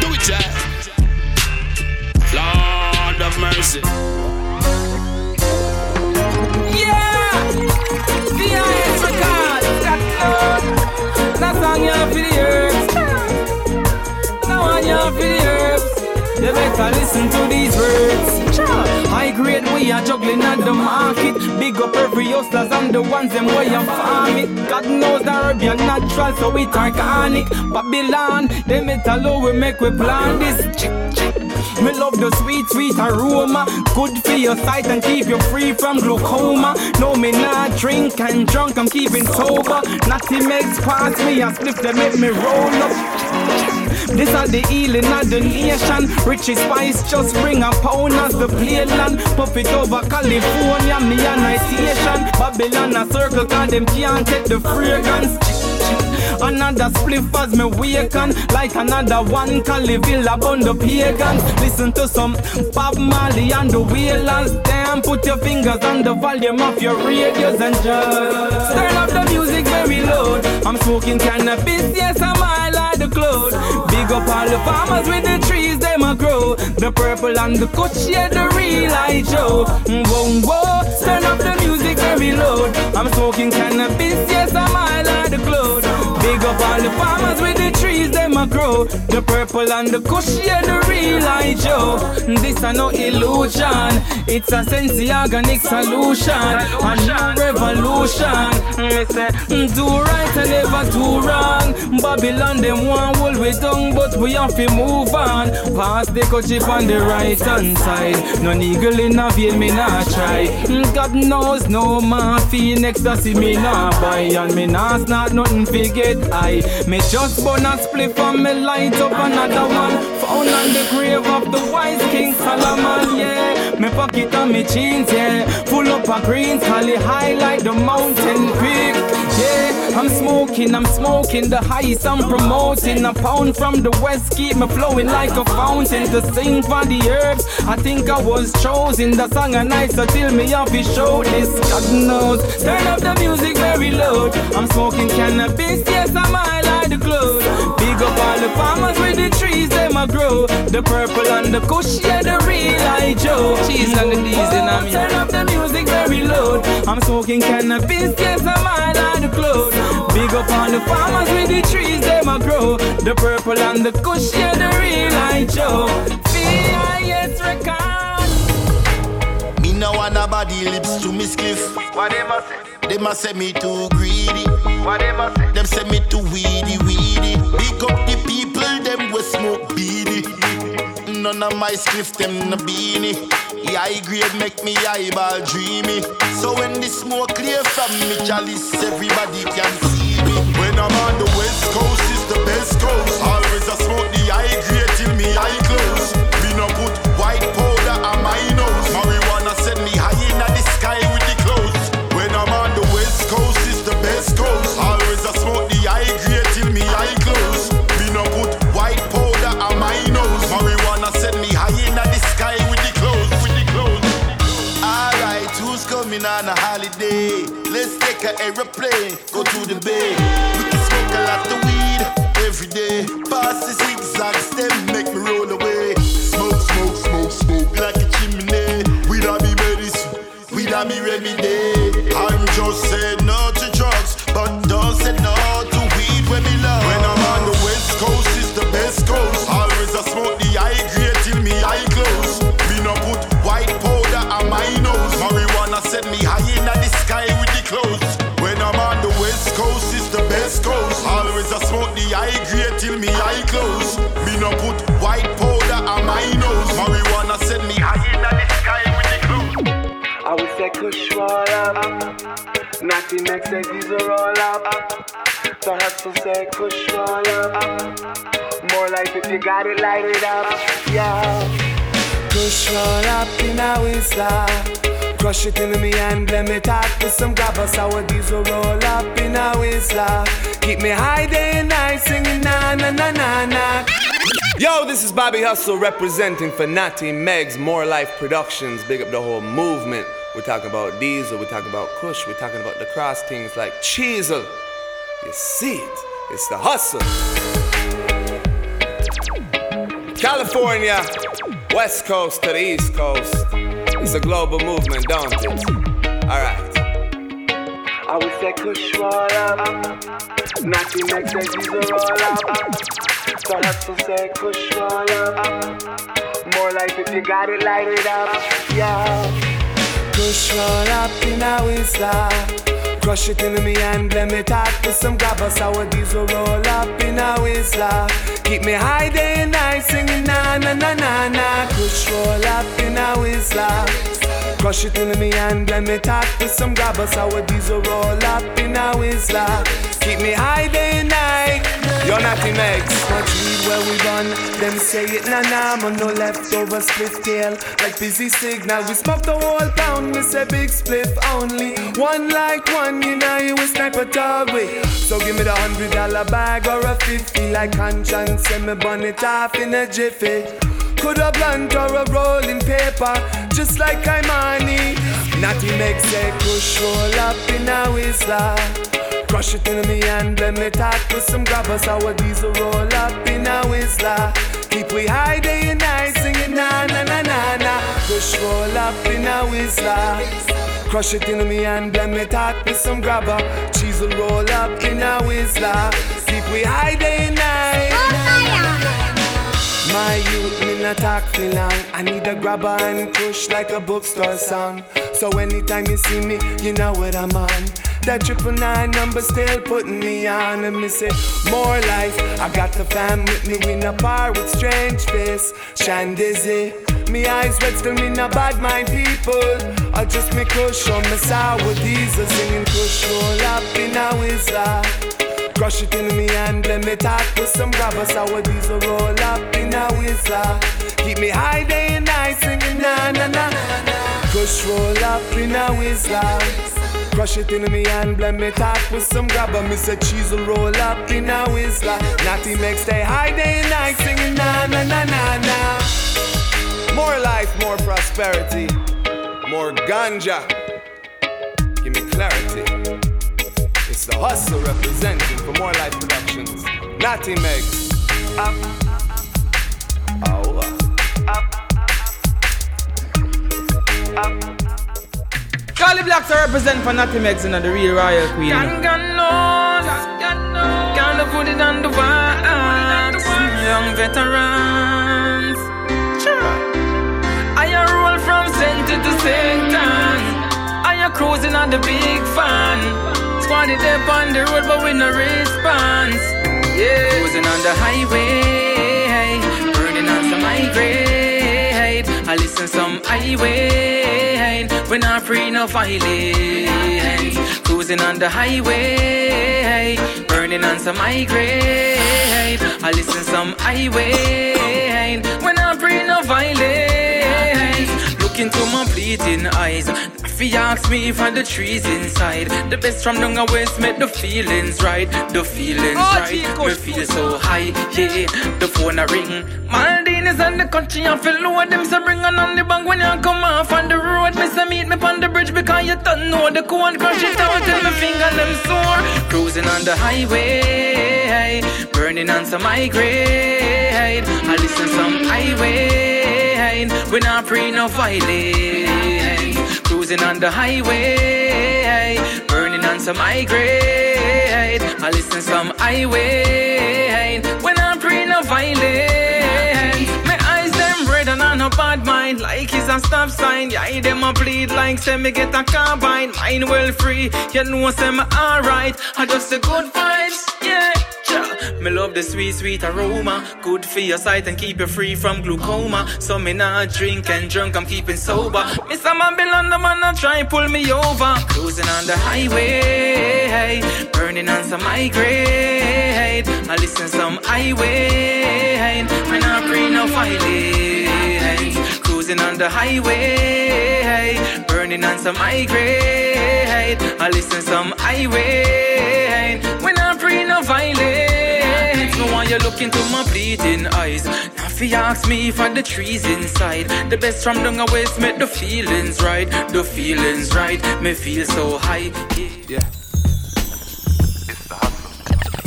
Speaker 18: Do it, Jack. Lord of mercy.
Speaker 6: Yeah! VIS record, that club. That song you for the herbs. Now on you for the herbs. You better listen to these words. High grade we are juggling at the market. Big up every hustlers and the ones them way farm it. God knows the herb you're natural, so it organic. Babylon, them it alone we make we plan this. Me love the sweet, sweet aroma. Good for your sight and keep you free from glaucoma. No, me not drink and drunk, I'm keeping sober. Nothing makes pass me, I split them make me roll up. This are the healing of the nation. Richie Spice just bring a pound as the playland. Puff it over California, me a station. Babylon a circle, cause them can't take the fragrance. Another spliff as me waken Like another one Cali Calivilla bun the pagans Listen to some Bob Marley and the Wailers Damn, put your fingers on the volume of your radios and just Turn up the music very loud I'm smoking cannabis, yes I'm high the cloud. Big up all the farmers with the trees, them a grow. The purple and the kush, yeah the real I Joe. Whoa, whoa, turn up the music very loud I'm smoking cannabis, yes I'm high like the cloud Big up all the farmers with the trees, them a grow. The purple and the kush, yeah, the real I Joe. This a no illusion, it's a sensi organic solution. A revolution. Me say, mm, do right and never do wrong. Babylon, them hold we down, but we have to move on. Pass the chip on the right hand side. No eagle in a veil, me not try. Mm, God knows no morphine, ecstasy, me not buy. And me not snort nothing forget I Me just burn a spliff and me light up another one Found on the grave of the wise King Solomon, yeah Me pocket and me jeans, yeah Full up of greens, Cali high like the mountain peak Yeah, I'm smoking, I'm smoking the highest I'm promoting. A pound from the west keep me flowing like a fountain. To sing for the herbs, I think I was chosen. The song a nice so till me off his show this God knows, turn up the music very loud. I'm smoking cannabis, yes I'm high like the cloud Big up all the farmers with the trees, them a grow. The purple and the kush, yeah the real I Joe. Cheese and the a me. Turn up the music very loud. I'm smoking cannabis, yes I'm high like the cloud Big up all the farmers with the trees, them a grow. The purple and the kush, yeah the real I Joe. V.I.S. record
Speaker 9: no want nobody lips to me spliff.
Speaker 22: What they must say?
Speaker 9: They must say me too greedy.
Speaker 22: What they must say?
Speaker 9: Them say me too weedy, weedy. Big up the people, them we smoke beady. None of my spliff, them no beanie. High grade make me eyeball dreamy. So when the smoke clear from me chalice, everybody can see me. When I'm on the west coast, it's the best coast. Always I smoke the high grade till me eye close. Me no put Aeroplane, go to the bay. We can smoke a lot of weed every day. Pass the zigzag
Speaker 5: Nothing makes say diesel roll up. The hustle say kush roll up. More life if you got it, light it up. Yeah. Kush roll up in a whistler. Crush it in me and blame it out with some grabber sour diesel roll up in a whistler. Keep me high day and night singing na na na na na. Yo, this is Bobby Hustle representing for Natty Megs More Life Productions. Big up the whole movement. We're talking about diesel, we're talking about Kush, we're talking about the cross things like Cheezel. You see it, it's the hustle. California, West Coast to the East Coast. It's a global movement, don't it? Alright. I would say Kush roll up. Natty Megs say diesel roll up. The hustle say Kush roll up. More life if you got it, light it up. Yeah. Kush roll up in a whistler. Crush it in me and blame it out with some grabber sour diesel roll up in a whistler. Keep me high day and night singing na na na na na. Kush roll up in a whistler. Crush it in me and blame it out with some grabber sour diesel roll up in a whistler. Keep me high day and night. You're nothing makes much weed where we run. Them say it na na, man no leftover split tail. Like busy signal, we smoke the whole pound. Miss a big spliff only. One like one, you know you a sniper way. So give me the hundred dollar bag or a fifty like conscience. Send me bun it off in a jiffy. Could a blunt or a rolling paper, just like I'm. Natty Megs a push roll up in a whistler. Crush it in me and blame it out with some grabber sour diesel roll up in a whistler. Keep we high day and night singing na na na na na. Push roll up in a whistler. Crush it in me and blame it out with some grabber. Cheese will roll up in a whistler. Keep we high day and night. My youth, me not talk for long. I need a grabber and push like a bookstore song. So anytime you see me, you know what I'm on. That triple nine number still putting me on and me say more life. I got the fam with me in a bar with strange face. Shine dizzy. Me eyes red still me not bad mind people. I just me kush on me sour diesel singing kush roll up in a whistler. Crush it in me and blame it out with some grabber sour diesel roll up in a whistler. Keep me high day and night singing na na na. na. Kush roll up in a whistler. Crush it in me and blame it out with some grabber. Me say cheese will roll up in a whistler. Natty make stay high day and night singing na na na na na. More life, more prosperity, more ganja. Give me clarity. It's the hustle representing for More Life Productions. Natty Megs. Up. Oh.
Speaker 6: Kali Blaxx are represent for Natty Megs and the real Royal Queen.
Speaker 23: Gun, gun, nose. Can't put it on the vibes. Young veterans. I a roll from center to center. I a cruising on the big fan. Squatted up on the road, but with no response. Yeah. Cruising on the highway. Burning on some high grade.
Speaker 6: I listen some highway. When I'm free, no violence. Cruising on the highway, burning on some high. I listen some highway. When I'm free, no violence. Look into my bleeding eyes. If he asks me if I the trees inside, the best from down west make the feelings right. The feelings
Speaker 24: Oh,
Speaker 6: right.
Speaker 24: gee,
Speaker 6: Me feel so high, yeah. The phone a ring. Maldives and the country I feel low. Them say bring on on the bank when you come off on the road. Me say meet me on the bridge because you don't know the cone crush it out till my finger them sore. Cruising on the highway, burning on some grade. I listen some highway, we not free no violence. Cruising on the highway, burning on some high grade. I listen some highway, we not free no violence. My eyes them red and on a bad mind, like it's a stop sign. Yeah, them a bleed like say me get a carbine. Mine well free, you know say me alright. I just the good vibes, yeah. Cha. Me love the sweet, sweet aroma. Good for your sight and keep you free from glaucoma. So me not drink and drunk, I'm keeping sober. Mr. Babylon, the man a try pull me over. Cruising on the highway, burning on some high grade. I listen some highway, when I pray no violence. Cruising on the highway, burning on some high. I listen some highway, when I pray no violence. You look into my bleeding eyes. Now if you ask me I the trees inside, the best from down west make the feelings right. The feelings right, me feel so high. Yeah.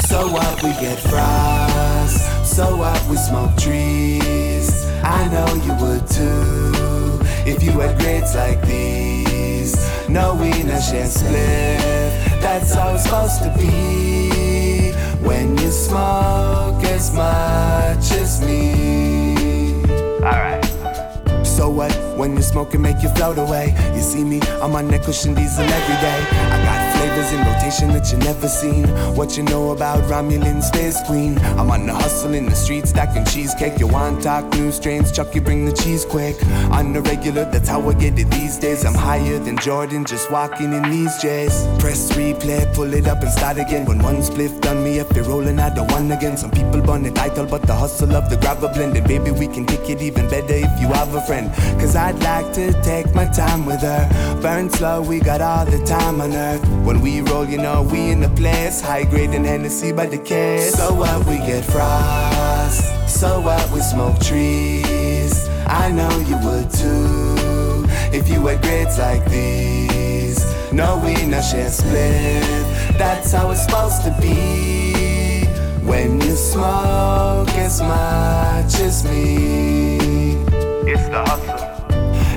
Speaker 5: So what we get fries, so what we smoke trees. I know you would too, if you had grades like these. No, we not share split, that's how it's supposed to be. When you smoke as much as me. Alright. So what? When you smoke and make you float away. You see me, on my that cushion diesel every day. I got flavors in rotation that you never seen. What you know about Romulan Space Queen? I'm on the hustle in the streets, stacking cheesecake. You want talk new strains? Chucky, bring the cheese quick. On the regular, that's how I get it these days. I'm higher than Jordan, just walking in these J's. Press replay, pull it up and start again. When one spliff done me up, they rolling out the one again. Some people burn the title, but the hustle of the grabber blend. And baby, we can kick it even better if you have a friend. Cause I'd like to take my time with her. Burn slow, we got all the time on earth. When we roll, you know, we in the place. High grade and Hennessy by the case. So what we get frost. So what we smoke trees. I know you would too. If you had grades like these. No, we not share split. That's how it's supposed to be. When you smoke as much as me. It's the hustle.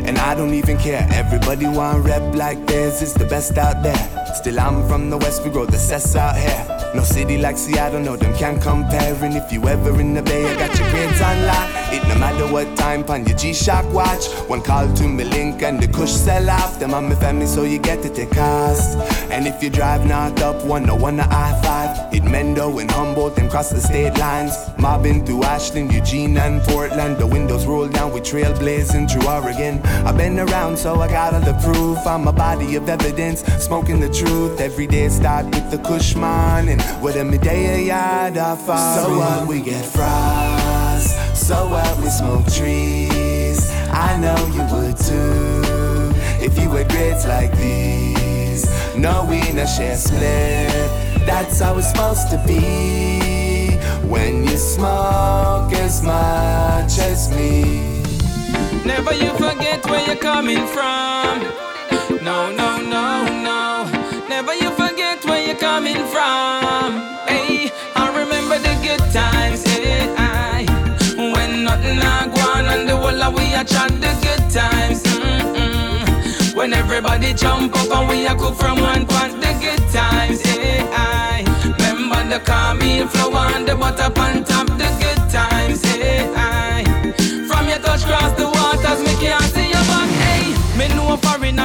Speaker 5: And I don't even care. Everybody want rep like theirs is the best out there. Still, I'm from the west, we grow the cess out here. No city like Seattle, no, them can't compare. And if you ever in the bay, I got your grades on lock. It no matter what time, pan your G-Shock watch. One call to me link and the kush sell off. Them on my family, so you get it, it cost. And if you drive north up, one no one to I-5. It Mendo and Humboldt and cross the state lines. Mobbing through Ashland, Eugene and Portland. The windows roll down, we trailblazing through Oregon. I've been around, so I got all the proof. I'm a body of evidence, smoking the truth. Every day start with the Kushman and with a midday yard off. So what we get fries, so what we smoke trees. I know you would too, if you had grades like these. No, we not share split. That's how it's supposed to be. When you smoke as much as me.
Speaker 6: Never you forget where you're coming from. No, no, no, no. Never you forget where you're coming from. Hey, I remember the good times. Eh, hey, I, when nothing I go on and the whole of we a chat the good times. Mm-mm. When everybody jump up and we a cook from one pot the good times. Eh, hey, I remember the caramel flour and the butter on top the good times. Eh, hey, I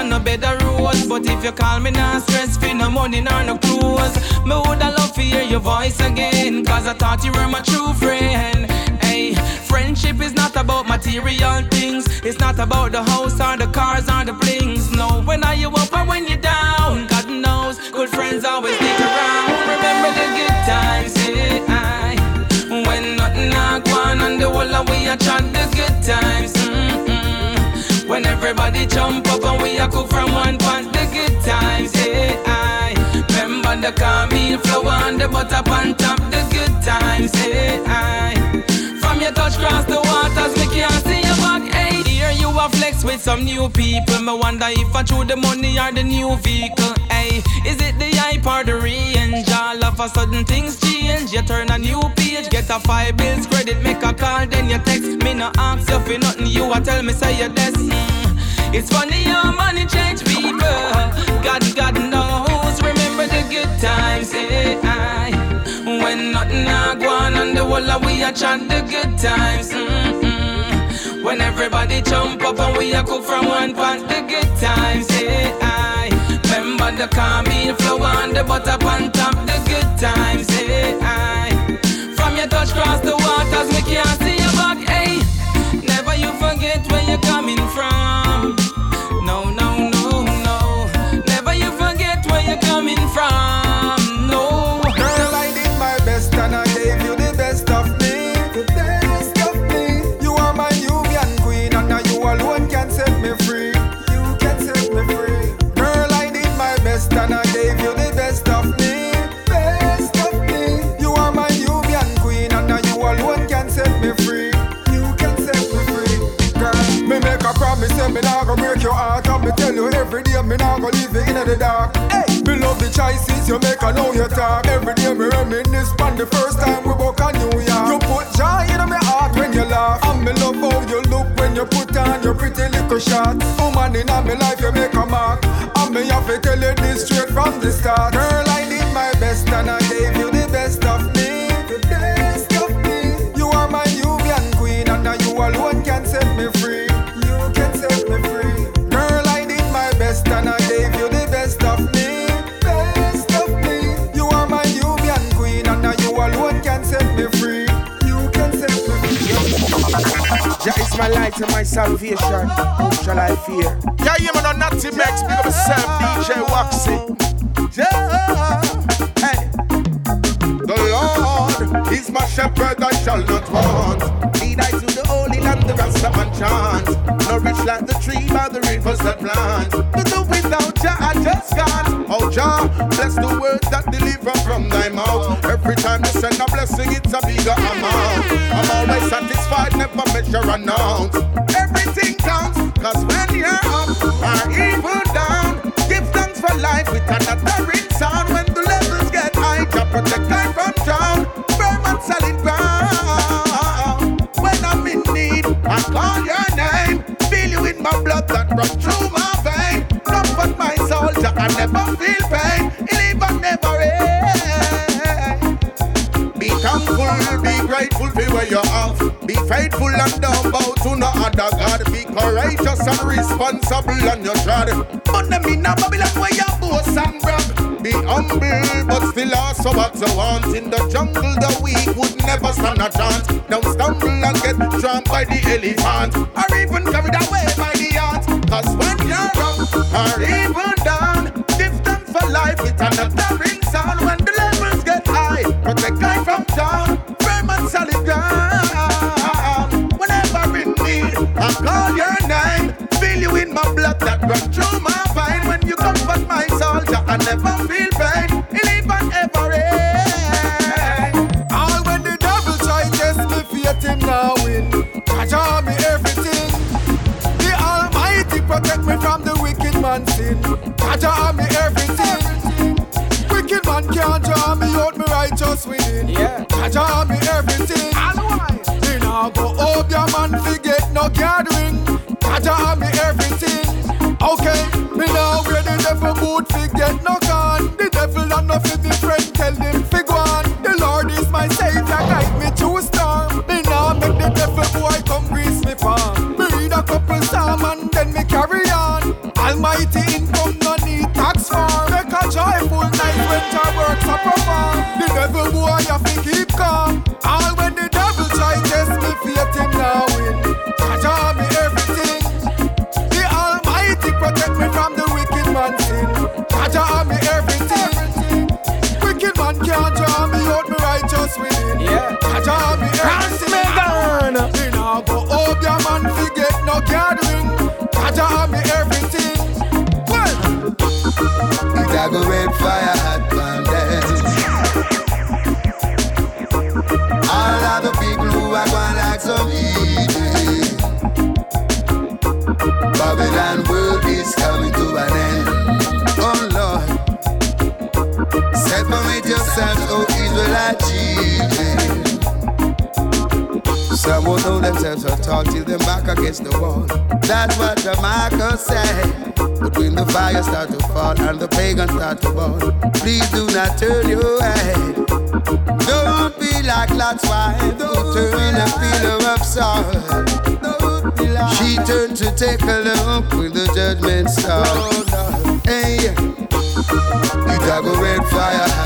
Speaker 6: and no better roads, but if you call me now stress free, no money nor no clothes. Me woulda love to hear your voice again, cause I thought you were my true friend. Hey, friendship is not about material things. It's not about the house or the cars or the blings. No, when are you up or when you're down? God knows, good friends always stick around. Remember the good times, yeah. I, when nothing are going on the whole of we are chat the good times. Eh. When everybody jump up and we are cook from one pot, the good times, yeah. I remember the caramel flour and the butter on top, the good times, yeah. I from your touch cross the waters, we can't see. Are flex with some new people. Me wonder if I threw the money or the new vehicle, hey. Is it the hype or the range? All of a sudden things change. You turn a new page, get a five bills credit, make a call, then you text. Me no ask you for nothing, you a tell me say you're this. Mm. It's funny how money change people. God, God knows. Remember the good times. I, when nothing a go on and the whole of we a chat the good times. Mm-mm. When everybody jump up and we a cook from one pot the good times. Hey, I remember the caramel flour and the butter on top the good times. Hey, I from your touch cross the waters we can't see your back. Hey, never you forget where you're coming from.
Speaker 25: Gonna break your heart and me tell you every day me not gonna leave you in the dark. Hey, me love the choices you make, I know you talk. Every day me reminisce on the first time we walk on New York. You put joy in my heart when you laugh, and me love how you look when you put on your pretty little shot. Woman in my life you make a mark, and me have to tell you this straight from the start. Girl, I did my best and I gave you My
Speaker 26: light and my salvation. Who shall I fear?
Speaker 1: Yeah, you man on Natty Megs, big up yourself, DJ Waxy.
Speaker 25: Yeah. Hey. The Lord is my shepherd, I shall not want. Lead I to the holy land, the rest of chant. Nourish like the tree by the rivers that plant. But do without Jah, I just can't. Oh Jah, bless the words that deliver from thy mouth. Every time you send a blessing, it's a bigger amount. Always measure an ounce. Everything counts, cause when you're up or even down, give thanks for life with another ring sound. Faithful and bow to no other God. Be courageous and responsible on your trod. But them in a Babylon where you boast and brag. Be humble, but still also what you want. In the jungle, the weak would never stand a chance. Don't stumble and get trampled by the elephant, or even carried away by the ant. Cause when you're up, or even down, that
Speaker 22: born. Please do not turn your head. Don't be like Lot's wife who turned a pillar of salt. She turned to take a look when the judgment star. Hey,
Speaker 27: you got a
Speaker 28: red fire.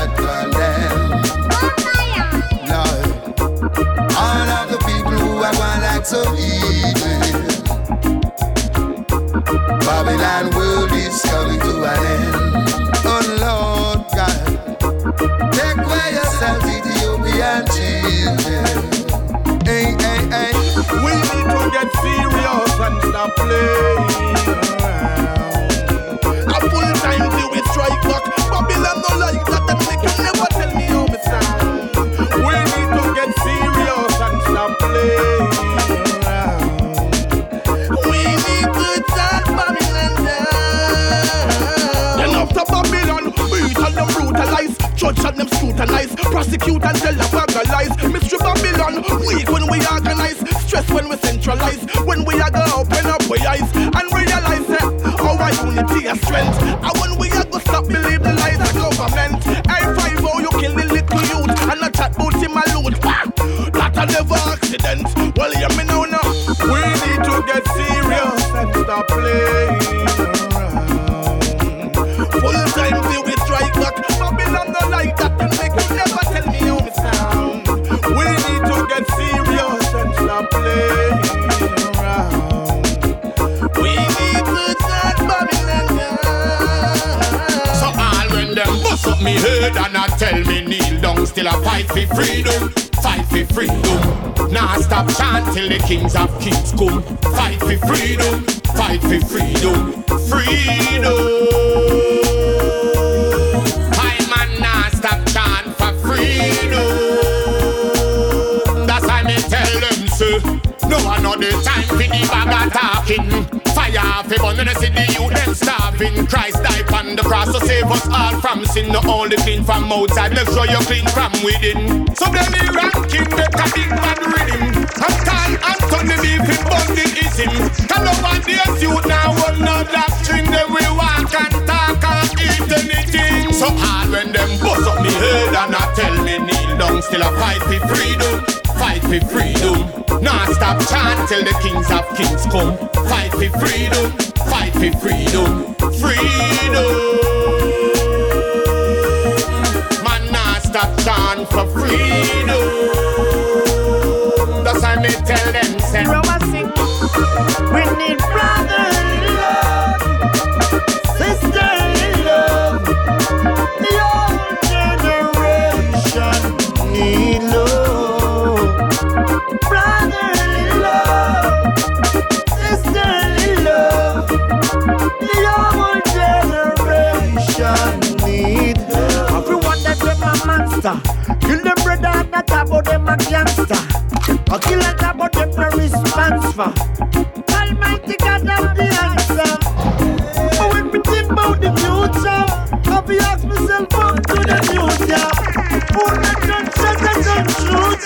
Speaker 28: kings of kings come. Fight for freedom, fight for freedom, freedom. I man nah stop chant for freedom. That's why me tell them sir. No another time for the bag attacking. Fire for burn when I see the youth them starving. Christ died on the cross to save us all from sin. The only clean from outside, make sure you clean from within. So blame the ranking, make a big man Fight for freedom, fight for freedom. Not stop chant till the kings of kings come. Fight for freedom, fight for freedom, freedom. Man, not stop chant for freedom. That's why me tell them, say,
Speaker 29: we need pride. gangster. Kill them brother that about them a gangster. A killer that about them no response for. Almighty God have the answer. But when we think about the future, I be ask myself up to the future. Who
Speaker 25: the
Speaker 29: gunshots and
Speaker 25: truth?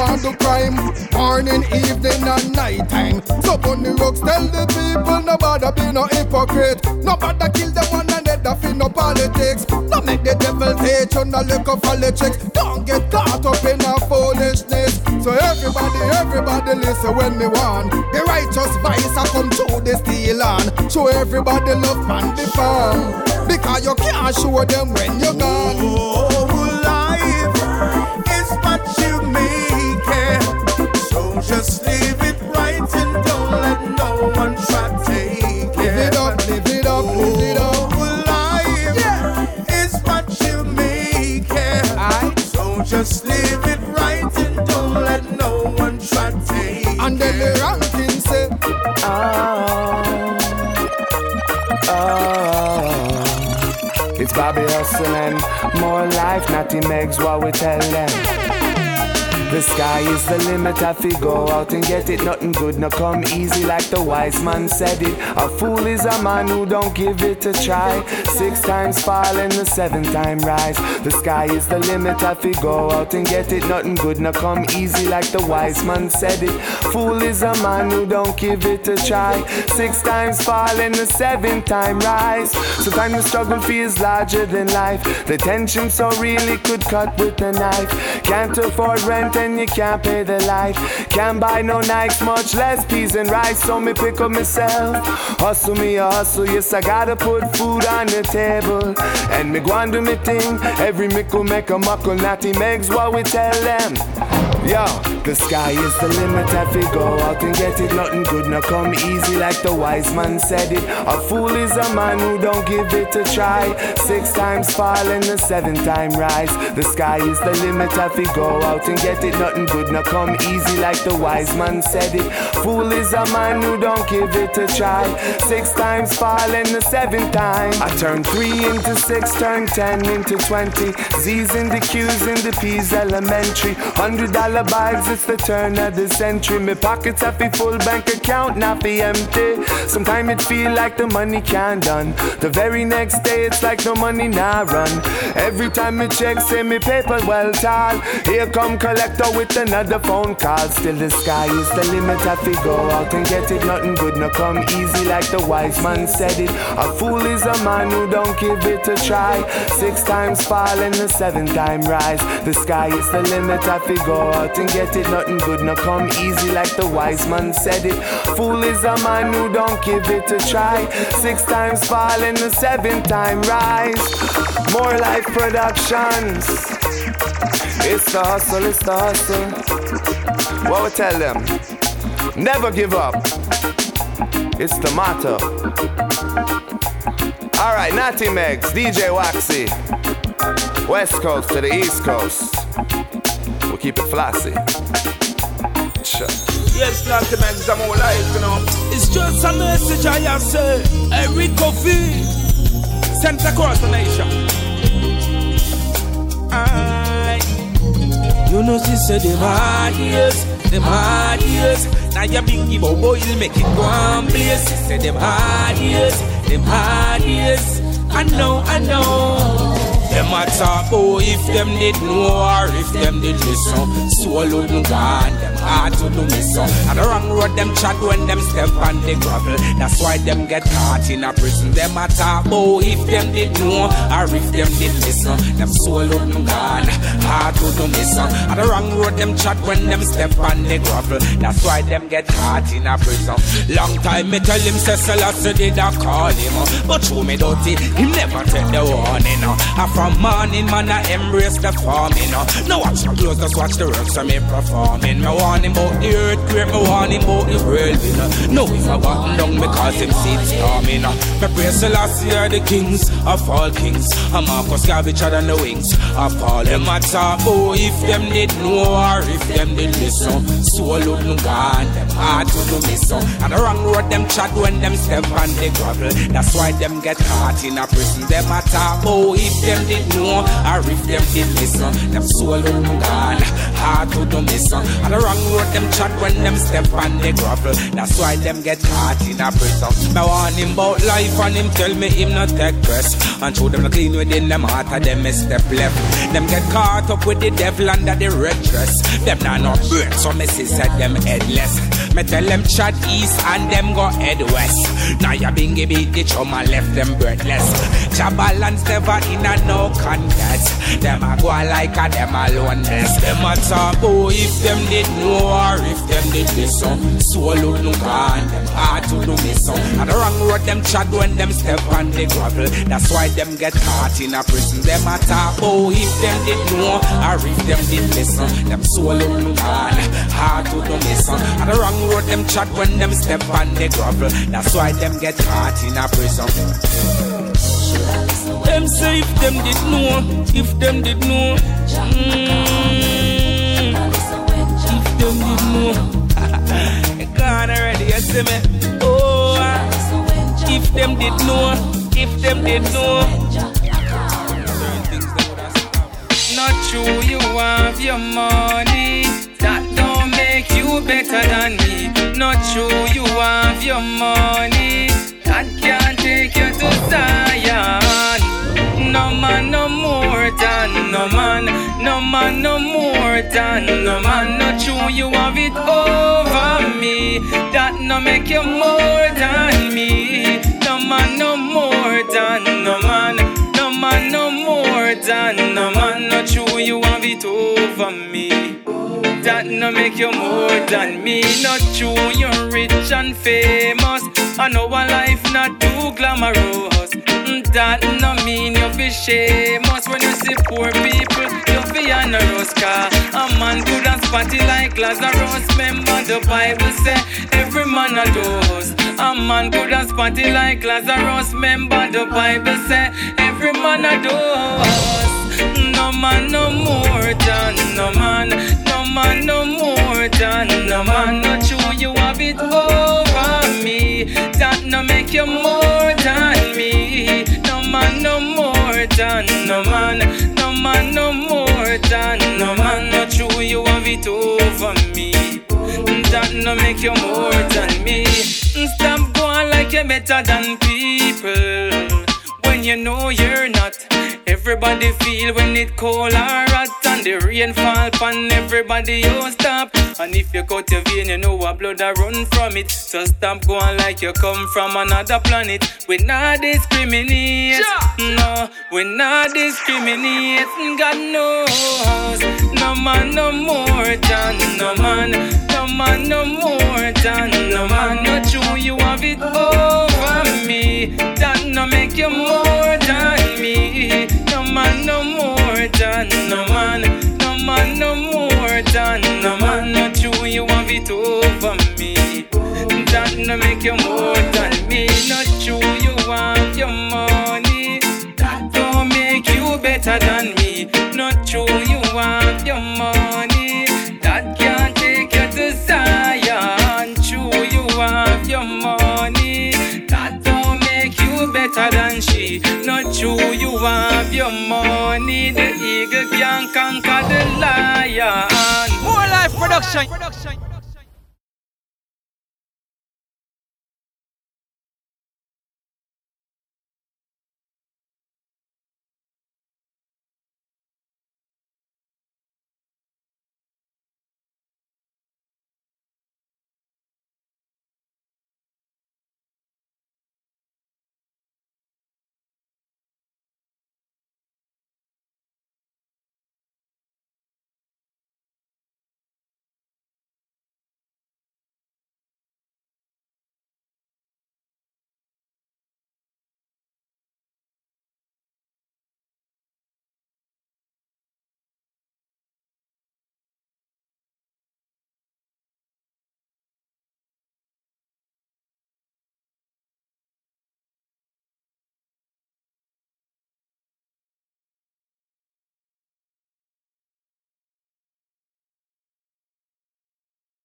Speaker 25: Want to crime. Morning, evening and night time. So bunny rocks tell the people nobody be no hypocrite. Nobody kill them one another for no politics. No make the devil teach you no look up politics. Don't get caught up in a foolishness. So everybody, everybody listen when me want. The righteous vice I come to the steel on. Show everybody love and the farm. Because you can't show them when you're gone.
Speaker 29: Just live it right and don't let no one try to take it.
Speaker 25: Live it up, live it up, live it up.
Speaker 29: Oh, life is what you make it. So just live it right and don't let no one try take it.
Speaker 25: And then the ranking say,
Speaker 5: Oh, it's Bobby hustling. More life, Natty Megs, what we tell them. The sky is the limit, I fi go out and get it. Nothing good, no come easy like the wise man said it. A fool is a man who don't give it a try. Six times fall and the seventh time rise. The sky is the limit, I fi go out and get it. Nothing good, no come easy like the wise man said it. Fool is a man who don't give it a try. Six times fall and the seventh time rise. Sometimes the struggle feels larger than life. The tension so real it could cut with a knife. Can't afford rent and you can't pay the light. Can't buy no Nikes, much less peas and rice. So me pick up myself. Hustle me, a hustle. Yes, I gotta put food on the table. And me go and do me thing. Every mickle make a muckle. Natty Megs what we tell them. Yo, the sky is the limit. If we go out and get it, nothing good no come easy like the wise man said it. A fool is a man who don't give it a try. Six times fall and the seventh time rise. The sky is the limit. If we go out and get it, nothing good no come easy like the wise man said it. Fool is a man who don't give it a try. Six times fall and the seventh time. I turn three into six, turn ten into twenty. Z's in the Q's in the P's elementary. Hundred dollar bags, it's the turn of the century. My pockets a full bank account, not be empty. Sometimes it feel like the money can't done. The very next day, it's like no money now run. Every time me check, say me paper well tall. Here come collector with another phone call. Still the sky is the limit. I fi go out and get it. Nothing good no come easy like the wise man said it. A fool is a man who don't give it a try. Six times fall and the seventh time rise. The sky is the limit. I fi go out and get it. Nothing good no come easy like the wise man said it. Fool is a man who don't give it a try. Six times fall and the seventh time rise. More life productions. It's the hustle, it's the hustle. What we tell them? Never give up. It's the motto. Alright, Natty Megs, DJ Waxy. West Coast to the East Coast. Keep it flossy.
Speaker 1: Yes, Natty Megs, I'm all life, you know. It's just a message I have said. Every coffee sent across the nation. Aye.
Speaker 2: You know she said them hard years, them hard years. Now your biggie boy will make it go on place. She said them hard years, them hard years. I know, I know. Them a talk oh if them did know or if them did listen. Swallow no gone, them hard to do miss on. And the wrong road them chat when them step on the gravel. That's why them get caught in a prison. Them a talk oh if them did know or if them did listen. Them swallow no gone, hard to do miss on. And the wrong road them chat when them step on the gravel. That's why them get caught in a prison. Long time me tell him say Selassie did I call him, but show me dirty. He never take the warning. I from morning, man, I embrace the farming. Now watch my clothes, just watch the works of me performing. Me warning about the earthquake, me warning about the whirlwind. No, if I button down because him see it storming. Me praise the last year, the kings of all kings. I'm Marcus Garvey, than the wings of all them. Talk, oh, if them did know or if them did listen. Swallow no God, them hard to do miss. And the wrong road, them chat when them step on the gravel. That's why them get caught in a prison. Them a talk, oh, if them did know or if them did listen. Them soul on gone, hard to do miss. And the wrong road them chat when them step on the gravel. That's why them get caught in a prison. Me warn him about life and him tell me him not take rest. And show them the clean within them heart and them a step left. Them get caught up with the devil under the red dress. Them not no bird, so me see said them headless. Me tell them chat east and them go head west. Now ya bingy beat the chum and left them breathless. Jabalance never in a no contest. Them a go like a them alone nest. Them a talk oh if them did know or if them did listen. Swallow no can them hard to do me so. And the wrong road them chat when them step on the gravel. That's why them get caught in a prison. Them a talk oh if them did know or if them did listen. Them swallow no can hard to do me so. And the wrong road them chat when them step on the gravel. That's why them get caught in a prison. Them say if them did know, if them did know. Mm, did. Gone already, you see me? Oh, if them did know, if them did know.
Speaker 6: Not true, you have your money. That don't make you better than me. Not true, you have your money. That can't take you to Zion. No man no more than no man, no man no more than no man. No true, you have it over me. That no make you more than me. No man no more than no man, no man no more than no man. No true, you have it over me. That no make you more than me. Not true, you're rich and famous. I know a life not too glamorous. That no mean you be shameless when you see poor people. You be generous car. A man good and spotty like Lazarus. Remember the Bible say every man a dose. A man good and spotty like Lazarus. Remember the Bible say every man a dose. No man no more than no man. No man no more than no man. Not true you have it over me. That no make you more than me. Man no more than no man. No man no more than no man. Not true you have it over me. That no make you more than me. Stop going like you're better than people when you know you're not. Everybody feel when it cold or hot and the rain fall upon everybody you stop. And if you cut your vein, you know what blood a run from it. So stop going like you come from another planet. We not discriminate, no, we not discriminate. God knows, no man no more than no man, no man no more than no man. Not true, you have it over me. That no make you more than no man. No man no more than no man. Not true, you have it over me. That no make you more than me. Not true, you want your money. That don't make you better than me. Not true, better than she. Not true, you have your money. The eagle can conquer the lion.
Speaker 25: More life production.